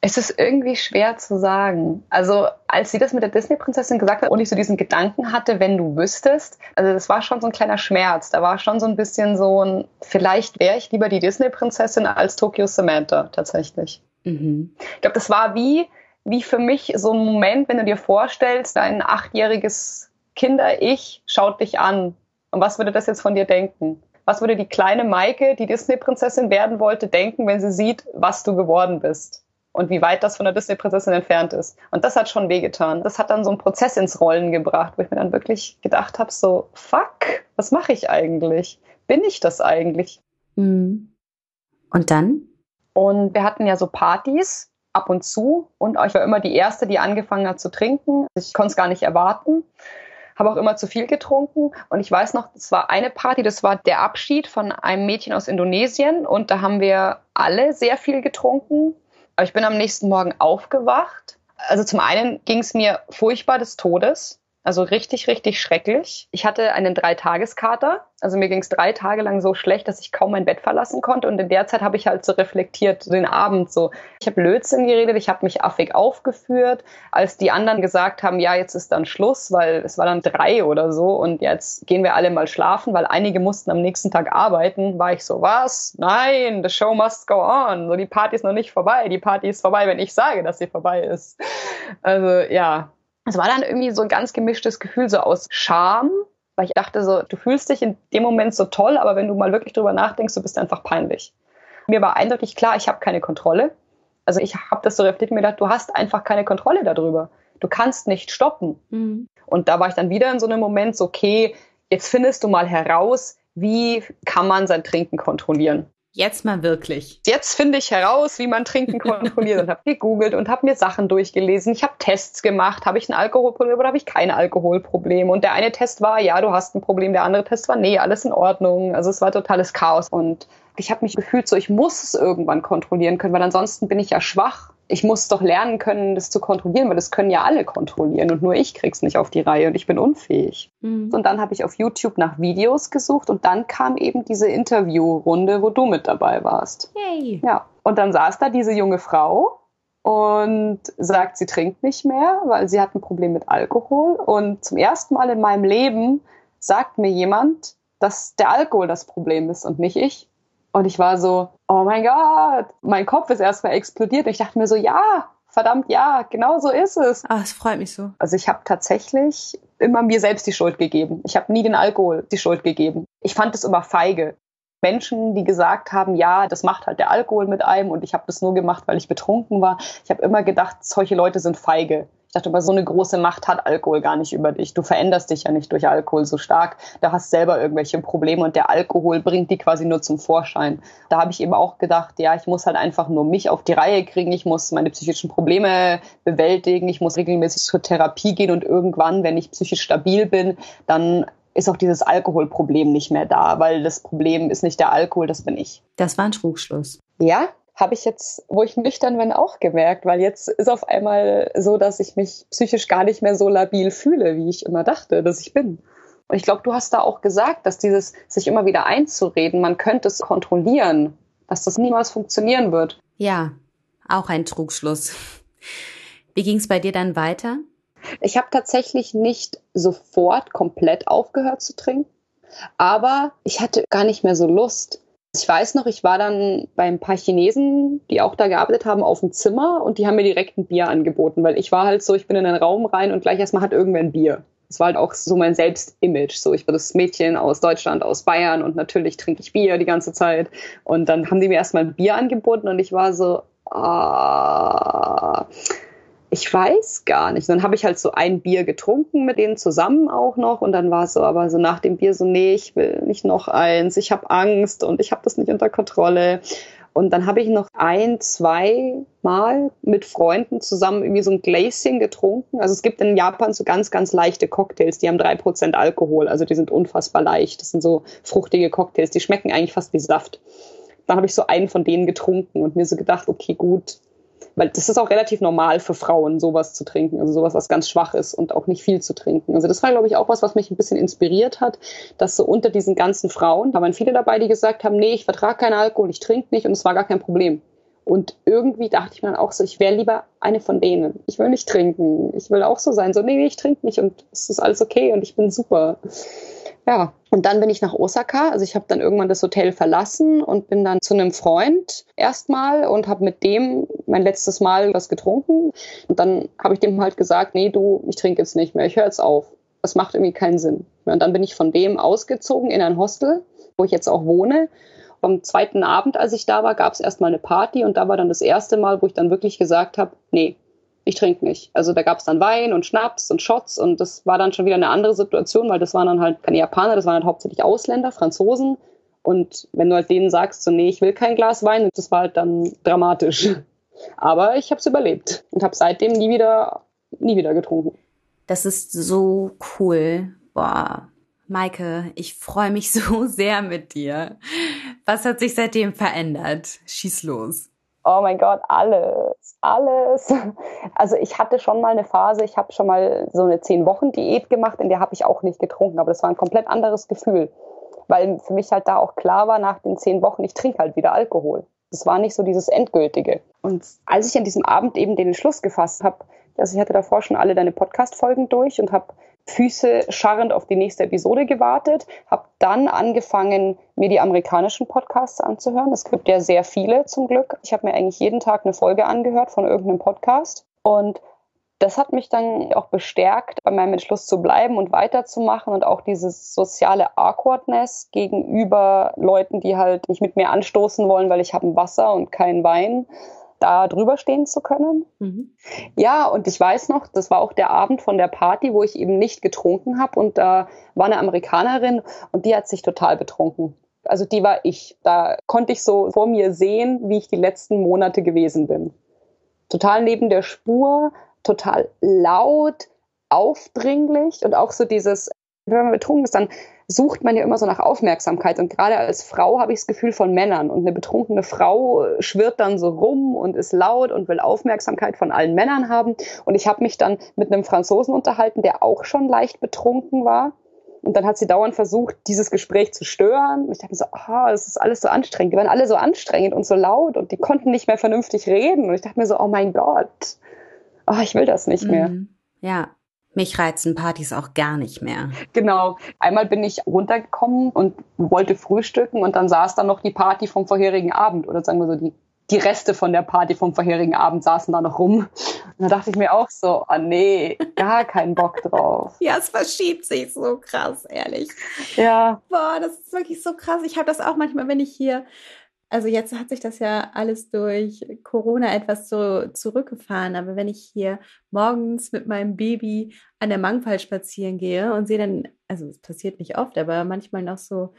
Es ist irgendwie schwer zu sagen. Also, als sie das mit der Disney-Prinzessin gesagt hat und ich so diesen Gedanken hatte, wenn du wüsstest, also das war schon so ein kleiner Schmerz. Da war schon so ein bisschen so ein, vielleicht wäre ich lieber die Disney-Prinzessin als Tokio Samantha tatsächlich. Mhm. Ich glaube, das war wie, wie für mich so ein Moment, wenn du dir vorstellst, dein achtjähriges Kinder-Ich schaut dich an und was würde das jetzt von dir denken? Was würde die kleine Maike, die Disney-Prinzessin werden wollte, denken, wenn sie sieht, was du geworden bist? Und wie weit das von der Disney-Prinzessin entfernt ist. Und das hat schon wehgetan. Das hat dann so einen Prozess ins Rollen gebracht, wo ich mir dann wirklich gedacht habe, so, fuck, was mache ich eigentlich? Bin ich das eigentlich? Mhm. Und dann? Und wir hatten ja so Partys ab und zu. Und ich war immer die Erste, die angefangen hat zu trinken. Ich konnte es gar nicht erwarten habe auch immer zu viel getrunken. Und ich weiß noch, es war eine Party, das war der Abschied von einem Mädchen aus Indonesien. Und da haben wir alle sehr viel getrunken. Aber ich bin am nächsten Morgen aufgewacht. Also zum einen ging es mir furchtbar des Todes. Also richtig, richtig schrecklich. Ich hatte einen Dreitageskater. Also mir ging es drei Tage lang so schlecht, dass ich kaum mein Bett verlassen konnte. Und in der Zeit habe ich halt so reflektiert, den Abend so. Ich habe Blödsinn geredet, ich habe mich affig aufgeführt. Als die anderen gesagt haben, ja, jetzt ist dann Schluss, weil es war dann drei oder so und jetzt gehen wir alle mal schlafen, weil einige mussten am nächsten Tag arbeiten, war ich so, was? Nein, the show must go on. So, die Party ist noch nicht vorbei. Die Party ist vorbei, wenn ich sage, dass sie vorbei ist. Also ja, es war dann irgendwie so ein ganz gemischtes Gefühl so aus Scham, weil ich dachte so, du fühlst dich in dem Moment so toll, aber wenn du mal wirklich drüber nachdenkst, du bist einfach peinlich. Mir war eindeutig klar, ich habe keine Kontrolle. Also ich habe das so reflektiert mir gedacht, du hast einfach keine Kontrolle darüber. Du kannst nicht stoppen. Mhm. Und da war ich dann wieder in so einem Moment so, okay, jetzt findest du mal heraus, wie kann man sein Trinken kontrollieren. Jetzt mal wirklich. Jetzt finde ich heraus, wie man Trinken kontrolliert und habe gegoogelt und habe mir Sachen durchgelesen. Ich habe Tests gemacht. Habe ich ein Alkoholproblem oder habe ich kein Alkoholproblem? Und der eine Test war, ja, du hast ein Problem. Der andere Test war, nee, alles in Ordnung. Also es war totales Chaos. Und ich habe mich gefühlt so, ich muss es irgendwann kontrollieren können, weil ansonsten bin ich ja schwach ich muss doch lernen können, das zu kontrollieren, weil das können ja alle kontrollieren und nur ich krieg's nicht auf die Reihe und ich bin unfähig. Mhm. Und dann habe ich auf YouTube nach Videos gesucht und dann kam eben diese Interviewrunde, wo du mit dabei warst. Yay. Ja. Und dann saß da diese junge Frau und sagt, sie trinkt nicht mehr, weil sie hat ein Problem mit Alkohol. Und zum ersten Mal in meinem Leben sagt mir jemand, dass der Alkohol das Problem ist und nicht ich. Und ich war so, oh mein Gott, mein Kopf ist erstmal explodiert. Und ich dachte mir so, ja, verdammt, ja, genau so ist es. Ah, es freut mich so. Also ich habe tatsächlich immer mir selbst die Schuld gegeben. Ich habe nie den Alkohol die Schuld gegeben. Ich fand es immer feige. Menschen, die gesagt haben, ja, das macht halt der Alkohol mit einem und ich habe das nur gemacht, weil ich betrunken war. Ich habe immer gedacht, solche Leute sind feige. Ich dachte, aber so eine große Macht hat Alkohol gar nicht über dich. Du veränderst dich ja nicht durch Alkohol so stark. Da hast selber irgendwelche Probleme und der Alkohol bringt die quasi nur zum Vorschein. Da habe ich eben auch gedacht, ja, ich muss halt einfach nur mich auf die Reihe kriegen. Ich muss meine psychischen Probleme bewältigen. Ich muss regelmäßig zur Therapie gehen und irgendwann, wenn ich psychisch stabil bin, dann ist auch dieses Alkoholproblem nicht mehr da, weil das Problem ist nicht der Alkohol, das bin ich. Das war ein Trugschluss. Ja, habe ich jetzt, wo ich nüchtern bin, auch gemerkt, weil jetzt ist auf einmal so, dass ich mich psychisch gar nicht mehr so labil fühle, wie ich immer dachte, dass ich bin. Und ich glaube, du hast da auch gesagt, dass dieses sich immer wieder einzureden, man könnte es kontrollieren, dass das niemals funktionieren wird. Ja, auch ein Trugschluss. Wie ging es bei dir dann weiter? Ich habe tatsächlich nicht sofort komplett aufgehört zu trinken, aber ich hatte gar nicht mehr so Lust. Ich weiß noch, ich war dann bei ein paar Chinesen, die auch da gearbeitet haben, auf dem Zimmer und die haben mir direkt ein Bier angeboten, weil ich war halt so, ich bin in einen Raum rein und gleich erstmal hat irgendwer ein Bier. Das war halt auch so mein Selbstimage. So, ich war das Mädchen aus Deutschland, aus Bayern und natürlich trinke ich Bier die ganze Zeit. Und dann haben die mir erstmal ein Bier angeboten und ich war so, ah, ich weiß gar nicht. Dann habe ich halt so ein Bier getrunken mit denen zusammen auch noch und dann war es so, aber so nach dem Bier so, nee, ich will nicht noch eins, ich habe Angst und ich habe das nicht unter Kontrolle. Und dann habe ich noch ein, zwei Mal mit Freunden zusammen irgendwie so ein Gläschen getrunken. Also es gibt in Japan so ganz, ganz leichte Cocktails, die haben drei Prozent Alkohol, also die sind unfassbar leicht. Das sind so fruchtige Cocktails, die schmecken eigentlich fast wie Saft. Dann habe ich so einen von denen getrunken und mir so gedacht, okay, gut, weil das ist auch relativ normal für Frauen, sowas zu trinken, also sowas, was ganz schwach ist und auch nicht viel zu trinken. Also das war, glaube ich, auch was, was mich ein bisschen inspiriert hat, dass so unter diesen ganzen Frauen, da waren viele dabei, die gesagt haben, nee, ich vertrage keinen Alkohol, ich trinke nicht und es war gar kein Problem. Und irgendwie dachte ich mir dann auch so, ich wäre lieber eine von denen. Ich will nicht trinken. Ich will auch so sein. So, nee, nee ich trinke nicht und es ist alles okay und ich bin super. Ja, und dann bin ich nach Osaka. Also ich habe dann irgendwann das Hotel verlassen und bin dann zu einem Freund erstmal und habe mit dem mein letztes Mal was getrunken. Und dann habe ich dem halt gesagt, nee, du, ich trinke jetzt nicht mehr, ich höre jetzt auf. Das macht irgendwie keinen Sinn. Und dann bin ich von dem ausgezogen in ein Hostel, wo ich jetzt auch wohne. Am zweiten Abend, als ich da war, gab es erstmal eine Party und da war dann das erste Mal, wo ich dann wirklich gesagt habe, nee, ich trinke nicht. Also da gab es dann Wein und Schnaps und Shots und das war dann schon wieder eine andere Situation, weil das waren dann halt keine Japaner, das waren halt hauptsächlich Ausländer, Franzosen. Und wenn du halt denen sagst, so nee, ich will kein Glas Wein, das war halt dann dramatisch. Aber ich habe es überlebt und habe seitdem nie wieder, nie wieder getrunken. Das ist so cool. Boah, Maike, ich freue mich so sehr mit dir. Was hat sich seitdem verändert? Schieß los. Oh mein Gott, alles, alles. Also ich hatte schon mal eine Phase, ich habe schon mal so eine zehn Wochen Diät gemacht, in der habe ich auch nicht getrunken, aber das war ein komplett anderes Gefühl, weil für mich halt da auch klar war nach den zehn Wochen, ich trinke halt wieder Alkohol. Das war nicht so dieses endgültige. Und als ich an diesem Abend eben den Entschluss gefasst habe, also ich hatte davor schon alle deine Podcast-Folgen durch und habe Füße scharrend auf die nächste Episode gewartet, habe dann angefangen, mir die amerikanischen Podcasts anzuhören. Es gibt ja sehr viele zum Glück. Ich habe mir eigentlich jeden Tag eine Folge angehört von irgendeinem Podcast und das hat mich dann auch bestärkt, bei meinem Entschluss zu bleiben und weiterzumachen und auch dieses soziale Awkwardness gegenüber Leuten, die halt nicht mit mir anstoßen wollen, weil ich habe Wasser und kein Wein da drüber stehen zu können. Mhm. Ja, und ich weiß noch, das war auch der Abend von der Party, wo ich eben nicht getrunken habe und da war eine Amerikanerin und die hat sich total betrunken. Also die war ich. Da konnte ich so vor mir sehen, wie ich die letzten Monate gewesen bin. Total neben der Spur, total laut, aufdringlich und auch so dieses, wenn man betrunken ist, dann sucht man ja immer so nach Aufmerksamkeit. Und gerade als Frau habe ich das Gefühl von Männern. Und eine betrunkene Frau schwirrt dann so rum und ist laut und will Aufmerksamkeit von allen Männern haben. Und ich habe mich dann mit einem Franzosen unterhalten, der auch schon leicht betrunken war. Und dann hat sie dauernd versucht, dieses Gespräch zu stören. Und ich dachte mir so, oh, das ist alles so anstrengend. Die waren alle so anstrengend und so laut und die konnten nicht mehr vernünftig reden. Und ich dachte mir so, oh mein Gott, oh, ich will das nicht mehr. Mhm. Ja, mich reizen Partys auch gar nicht mehr. Genau. Einmal bin ich runtergekommen und wollte frühstücken und dann saß da noch die Party vom vorherigen Abend oder sagen wir so die die Reste von der Party vom vorherigen Abend saßen da noch rum. Und da dachte ich mir auch so, ah nee, gar keinen Bock drauf. ja, es verschiebt sich so krass, ehrlich. Ja. Boah, das ist wirklich so krass. Ich habe das auch manchmal, wenn ich hier also jetzt hat sich das ja alles durch Corona etwas so zurückgefahren, aber wenn ich hier morgens mit meinem Baby an der Mangfall spazieren gehe und sehe dann, also es passiert nicht oft, aber manchmal noch so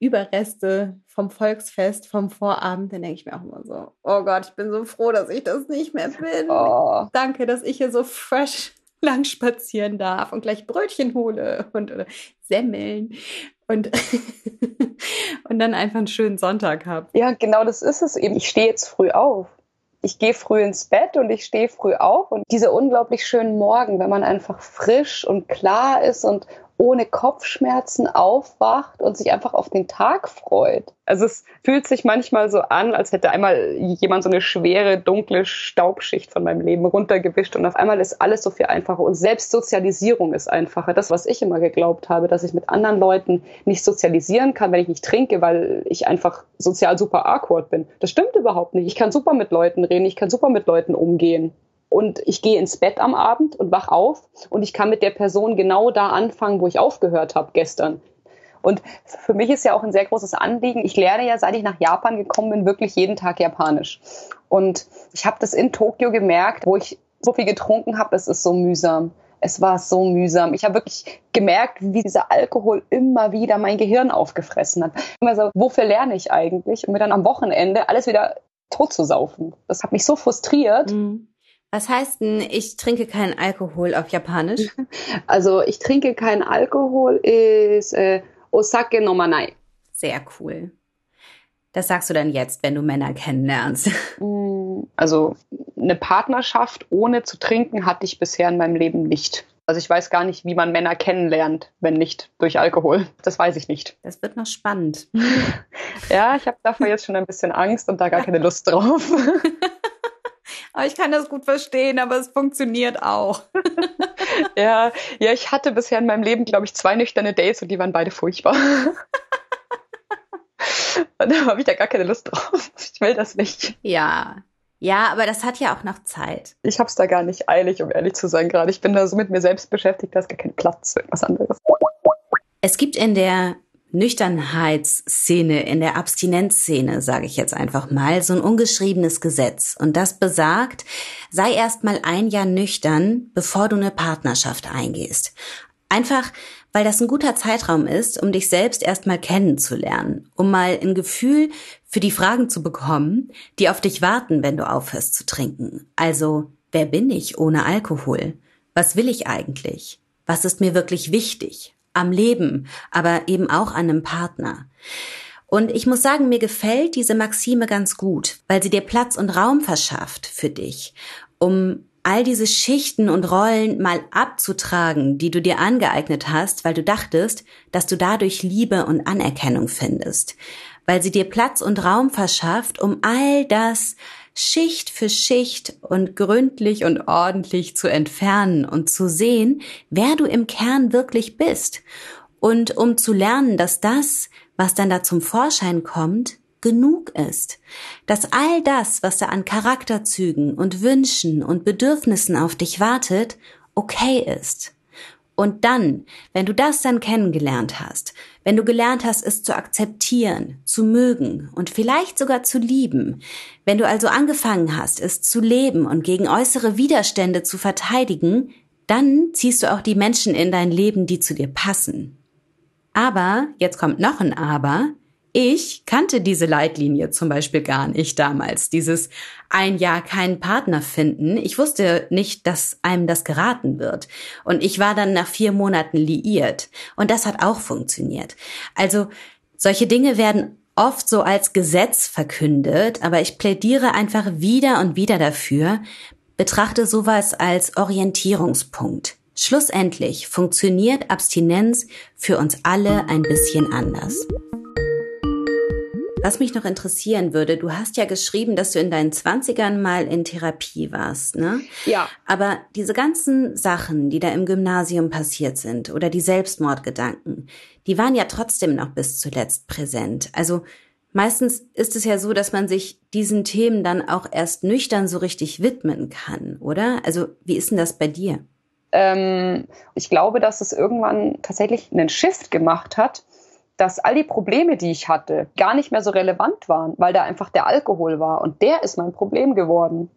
Überreste vom Volksfest, vom Vorabend, dann denke ich mir auch immer so, oh Gott, ich bin so froh, dass ich das nicht mehr bin. Oh. Danke, dass ich hier so fresh lang spazieren darf und gleich Brötchen hole und oder Semmeln und, und dann einfach einen schönen Sonntag habe. Ja, genau das ist es eben. Ich stehe jetzt früh auf. Ich gehe früh ins Bett und ich stehe früh auf und diese unglaublich schönen Morgen, wenn man einfach frisch und klar ist und ohne Kopfschmerzen aufwacht und sich einfach auf den Tag freut. Also es fühlt sich manchmal so an, als hätte einmal jemand so eine schwere, dunkle Staubschicht von meinem Leben runtergewischt und auf einmal ist alles so viel einfacher und selbst Sozialisierung ist einfacher. Das, was ich immer geglaubt habe, dass ich mit anderen Leuten nicht sozialisieren kann, wenn ich nicht trinke, weil ich einfach sozial super awkward bin. Das stimmt überhaupt nicht. Ich kann super mit Leuten reden, ich kann super mit Leuten umgehen und ich gehe ins Bett am Abend und wach auf und ich kann mit der Person genau da anfangen, wo ich aufgehört habe gestern. Und für mich ist ja auch ein sehr großes Anliegen. Ich lerne ja, seit ich nach Japan gekommen bin, wirklich jeden Tag Japanisch. Und ich habe das in Tokio gemerkt, wo ich so viel getrunken habe, es ist so mühsam. Es war so mühsam. Ich habe wirklich gemerkt, wie dieser Alkohol immer wieder mein Gehirn aufgefressen hat. Immer so, wofür lerne ich eigentlich? Und mir dann am Wochenende alles wieder tot zu saufen. Das hat mich so frustriert. Mhm. Was heißt denn, ich trinke keinen Alkohol auf Japanisch? Also ich trinke keinen Alkohol ist äh, Osake no Manai. Sehr cool. Das sagst du dann jetzt, wenn du Männer kennenlernst. Mm, also eine Partnerschaft ohne zu trinken hatte ich bisher in meinem Leben nicht. Also ich weiß gar nicht, wie man Männer kennenlernt, wenn nicht durch Alkohol. Das weiß ich nicht. Das wird noch spannend. ja, ich habe davor jetzt schon ein bisschen Angst und da gar keine Lust drauf. Aber ich kann das gut verstehen, aber es funktioniert auch. ja, ja, ich hatte bisher in meinem Leben, glaube ich, zwei nüchterne Dates und die waren beide furchtbar. und da habe ich da gar keine Lust drauf. Ich will das nicht. Ja. Ja, aber das hat ja auch noch Zeit. Ich habe es da gar nicht eilig, um ehrlich zu sein gerade. Ich bin da so mit mir selbst beschäftigt, da ist gar kein Platz für irgendwas anderes. Es gibt in der Nüchternheitsszene, in der Abstinenzszene, sage ich jetzt einfach mal, so ein ungeschriebenes Gesetz. Und das besagt, sei erst mal ein Jahr nüchtern, bevor du eine Partnerschaft eingehst. Einfach, weil das ein guter Zeitraum ist, um dich selbst erstmal kennenzulernen, um mal ein Gefühl für die Fragen zu bekommen, die auf dich warten, wenn du aufhörst zu trinken. Also, wer bin ich ohne Alkohol? Was will ich eigentlich? Was ist mir wirklich wichtig? Am Leben, aber eben auch an einem Partner. Und ich muss sagen, mir gefällt diese Maxime ganz gut, weil sie dir Platz und Raum verschafft für dich, um all diese Schichten und Rollen mal abzutragen, die du dir angeeignet hast, weil du dachtest, dass du dadurch Liebe und Anerkennung findest, weil sie dir Platz und Raum verschafft, um all das Schicht für Schicht und gründlich und ordentlich zu entfernen und zu sehen, wer du im Kern wirklich bist. Und um zu lernen, dass das, was dann da zum Vorschein kommt, genug ist. Dass all das, was da an Charakterzügen und Wünschen und Bedürfnissen auf dich wartet, okay ist. Und dann, wenn du das dann kennengelernt hast, wenn du gelernt hast, es zu akzeptieren, zu mögen und vielleicht sogar zu lieben, wenn du also angefangen hast, es zu leben und gegen äußere Widerstände zu verteidigen, dann ziehst du auch die Menschen in dein Leben, die zu dir passen. Aber, jetzt kommt noch ein Aber, ich kannte diese Leitlinie zum Beispiel gar nicht damals, dieses ein Jahr keinen Partner finden. Ich wusste nicht, dass einem das geraten wird. Und ich war dann nach vier Monaten liiert. Und das hat auch funktioniert. Also solche Dinge werden oft so als Gesetz verkündet, aber ich plädiere einfach wieder und wieder dafür, betrachte sowas als Orientierungspunkt. Schlussendlich funktioniert Abstinenz für uns alle ein bisschen anders. Was mich noch interessieren würde, du hast ja geschrieben, dass du in deinen Zwanzigern mal in Therapie warst, ne? Ja. Aber diese ganzen Sachen, die da im Gymnasium passiert sind oder die Selbstmordgedanken, die waren ja trotzdem noch bis zuletzt präsent. Also meistens ist es ja so, dass man sich diesen Themen dann auch erst nüchtern so richtig widmen kann, oder? Also wie ist denn das bei dir? Ähm, ich glaube, dass es irgendwann tatsächlich einen Shift gemacht hat dass all die Probleme, die ich hatte, gar nicht mehr so relevant waren, weil da einfach der Alkohol war. Und der ist mein Problem geworden.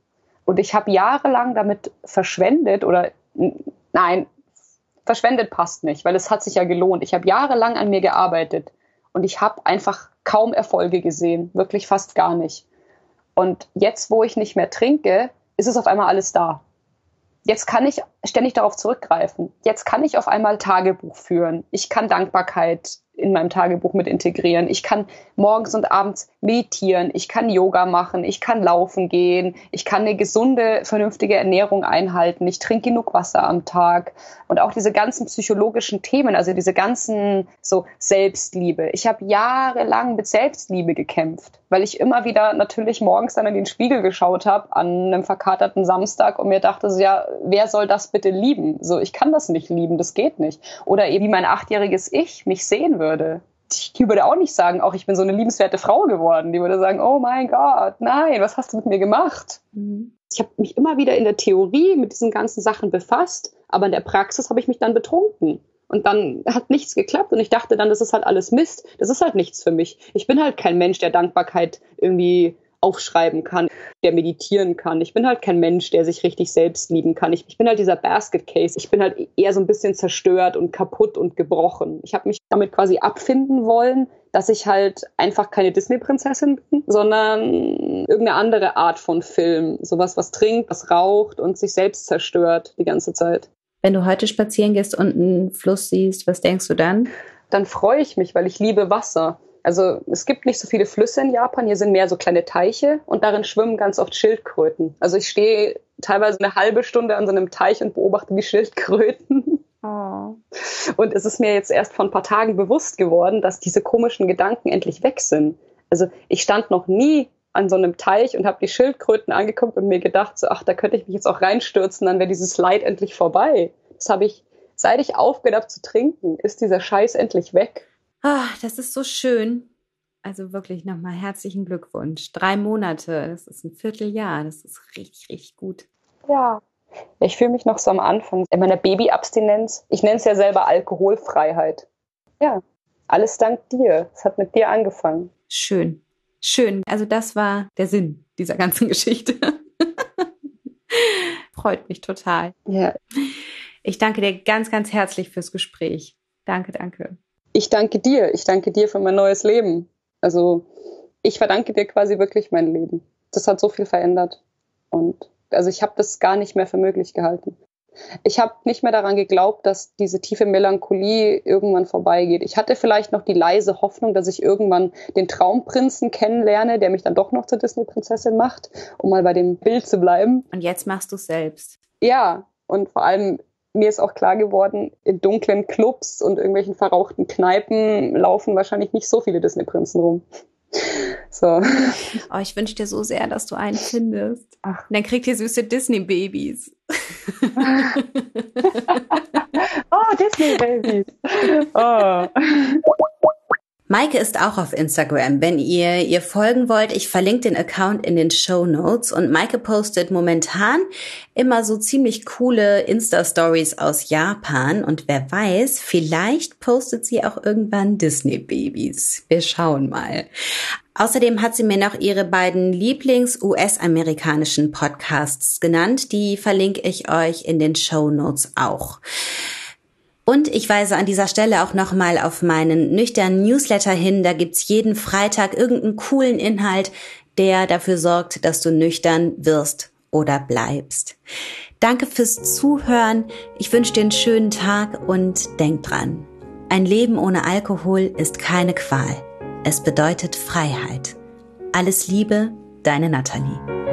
Und ich habe jahrelang damit verschwendet oder nein, verschwendet passt nicht, weil es hat sich ja gelohnt. Ich habe jahrelang an mir gearbeitet und ich habe einfach kaum Erfolge gesehen, wirklich fast gar nicht. Und jetzt, wo ich nicht mehr trinke, ist es auf einmal alles da. Jetzt kann ich ständig darauf zurückgreifen. Jetzt kann ich auf einmal Tagebuch führen. Ich kann Dankbarkeit in meinem Tagebuch mit integrieren. Ich kann morgens und abends meditieren, ich kann Yoga machen, ich kann laufen gehen, ich kann eine gesunde, vernünftige Ernährung einhalten, ich trinke genug Wasser am Tag und auch diese ganzen psychologischen Themen, also diese ganzen so Selbstliebe. Ich habe jahrelang mit Selbstliebe gekämpft, weil ich immer wieder natürlich morgens dann in den Spiegel geschaut habe an einem verkaterten Samstag und mir dachte so, ja, wer soll das bitte lieben? So, ich kann das nicht lieben, das geht nicht. Oder eben wie mein achtjähriges Ich mich sehen würde. Die würde auch nicht sagen, auch ich bin so eine liebenswerte Frau geworden. Die würde sagen, oh mein Gott, nein, was hast du mit mir gemacht? Mhm. Ich habe mich immer wieder in der Theorie mit diesen ganzen Sachen befasst, aber in der Praxis habe ich mich dann betrunken. Und dann hat nichts geklappt und ich dachte dann, das ist halt alles Mist. Das ist halt nichts für mich. Ich bin halt kein Mensch, der Dankbarkeit irgendwie aufschreiben kann, der meditieren kann. Ich bin halt kein Mensch, der sich richtig selbst lieben kann. Ich, ich bin halt dieser Basket Case. Ich bin halt eher so ein bisschen zerstört und kaputt und gebrochen. Ich habe mich damit quasi abfinden wollen, dass ich halt einfach keine Disney-Prinzessin bin, sondern irgendeine andere Art von Film. Sowas, was trinkt, was raucht und sich selbst zerstört die ganze Zeit. Wenn du heute spazieren gehst und einen Fluss siehst, was denkst du dann? Dann freue ich mich, weil ich liebe Wasser. Also es gibt nicht so viele Flüsse in Japan, hier sind mehr so kleine Teiche und darin schwimmen ganz oft Schildkröten. Also ich stehe teilweise eine halbe Stunde an so einem Teich und beobachte die Schildkröten. Oh. Und es ist mir jetzt erst vor ein paar Tagen bewusst geworden, dass diese komischen Gedanken endlich weg sind. Also ich stand noch nie an so einem Teich und habe die Schildkröten angeguckt und mir gedacht, so, ach, da könnte ich mich jetzt auch reinstürzen, dann wäre dieses Leid endlich vorbei. Das habe ich, seit ich aufgehört habe zu trinken, ist dieser Scheiß endlich weg. Ah, das ist so schön. Also wirklich nochmal herzlichen Glückwunsch. Drei Monate, das ist ein Vierteljahr, das ist richtig, richtig gut. Ja. Ich fühle mich noch so am Anfang in meiner Babyabstinenz. Ich nenne es ja selber Alkoholfreiheit. Ja, alles dank dir. Es hat mit dir angefangen. Schön. Schön. Also das war der Sinn dieser ganzen Geschichte. Freut mich total. Ja. Ich danke dir ganz, ganz herzlich fürs Gespräch. Danke, danke ich danke dir. Ich danke dir für mein neues Leben. Also ich verdanke dir quasi wirklich mein Leben. Das hat so viel verändert. Und also ich habe das gar nicht mehr für möglich gehalten. Ich habe nicht mehr daran geglaubt, dass diese tiefe Melancholie irgendwann vorbeigeht. Ich hatte vielleicht noch die leise Hoffnung, dass ich irgendwann den Traumprinzen kennenlerne, der mich dann doch noch zur Disney-Prinzessin macht, um mal bei dem Bild zu bleiben. Und jetzt machst du es selbst. Ja, und vor allem mir ist auch klar geworden, in dunklen Clubs und irgendwelchen verrauchten Kneipen laufen wahrscheinlich nicht so viele Disney-Prinzen rum. So. Oh, ich wünsche dir so sehr, dass du einen findest. Ach. Und dann kriegt ihr süße Disney-Babys. oh, Disney-Babys. Oh. Maike ist auch auf Instagram. Wenn ihr ihr folgen wollt, ich verlinke den Account in den Show Notes und Maike postet momentan immer so ziemlich coole Insta-Stories aus Japan und wer weiß, vielleicht postet sie auch irgendwann Disney-Babys. Wir schauen mal. Außerdem hat sie mir noch ihre beiden Lieblings-US-amerikanischen Podcasts genannt. Die verlinke ich euch in den Show Notes auch. Und ich weise an dieser Stelle auch nochmal auf meinen nüchternen Newsletter hin. Da gibt's jeden Freitag irgendeinen coolen Inhalt, der dafür sorgt, dass du nüchtern wirst oder bleibst. Danke fürs Zuhören. Ich wünsche dir einen schönen Tag und denk dran. Ein Leben ohne Alkohol ist keine Qual. Es bedeutet Freiheit. Alles Liebe, deine Nathalie.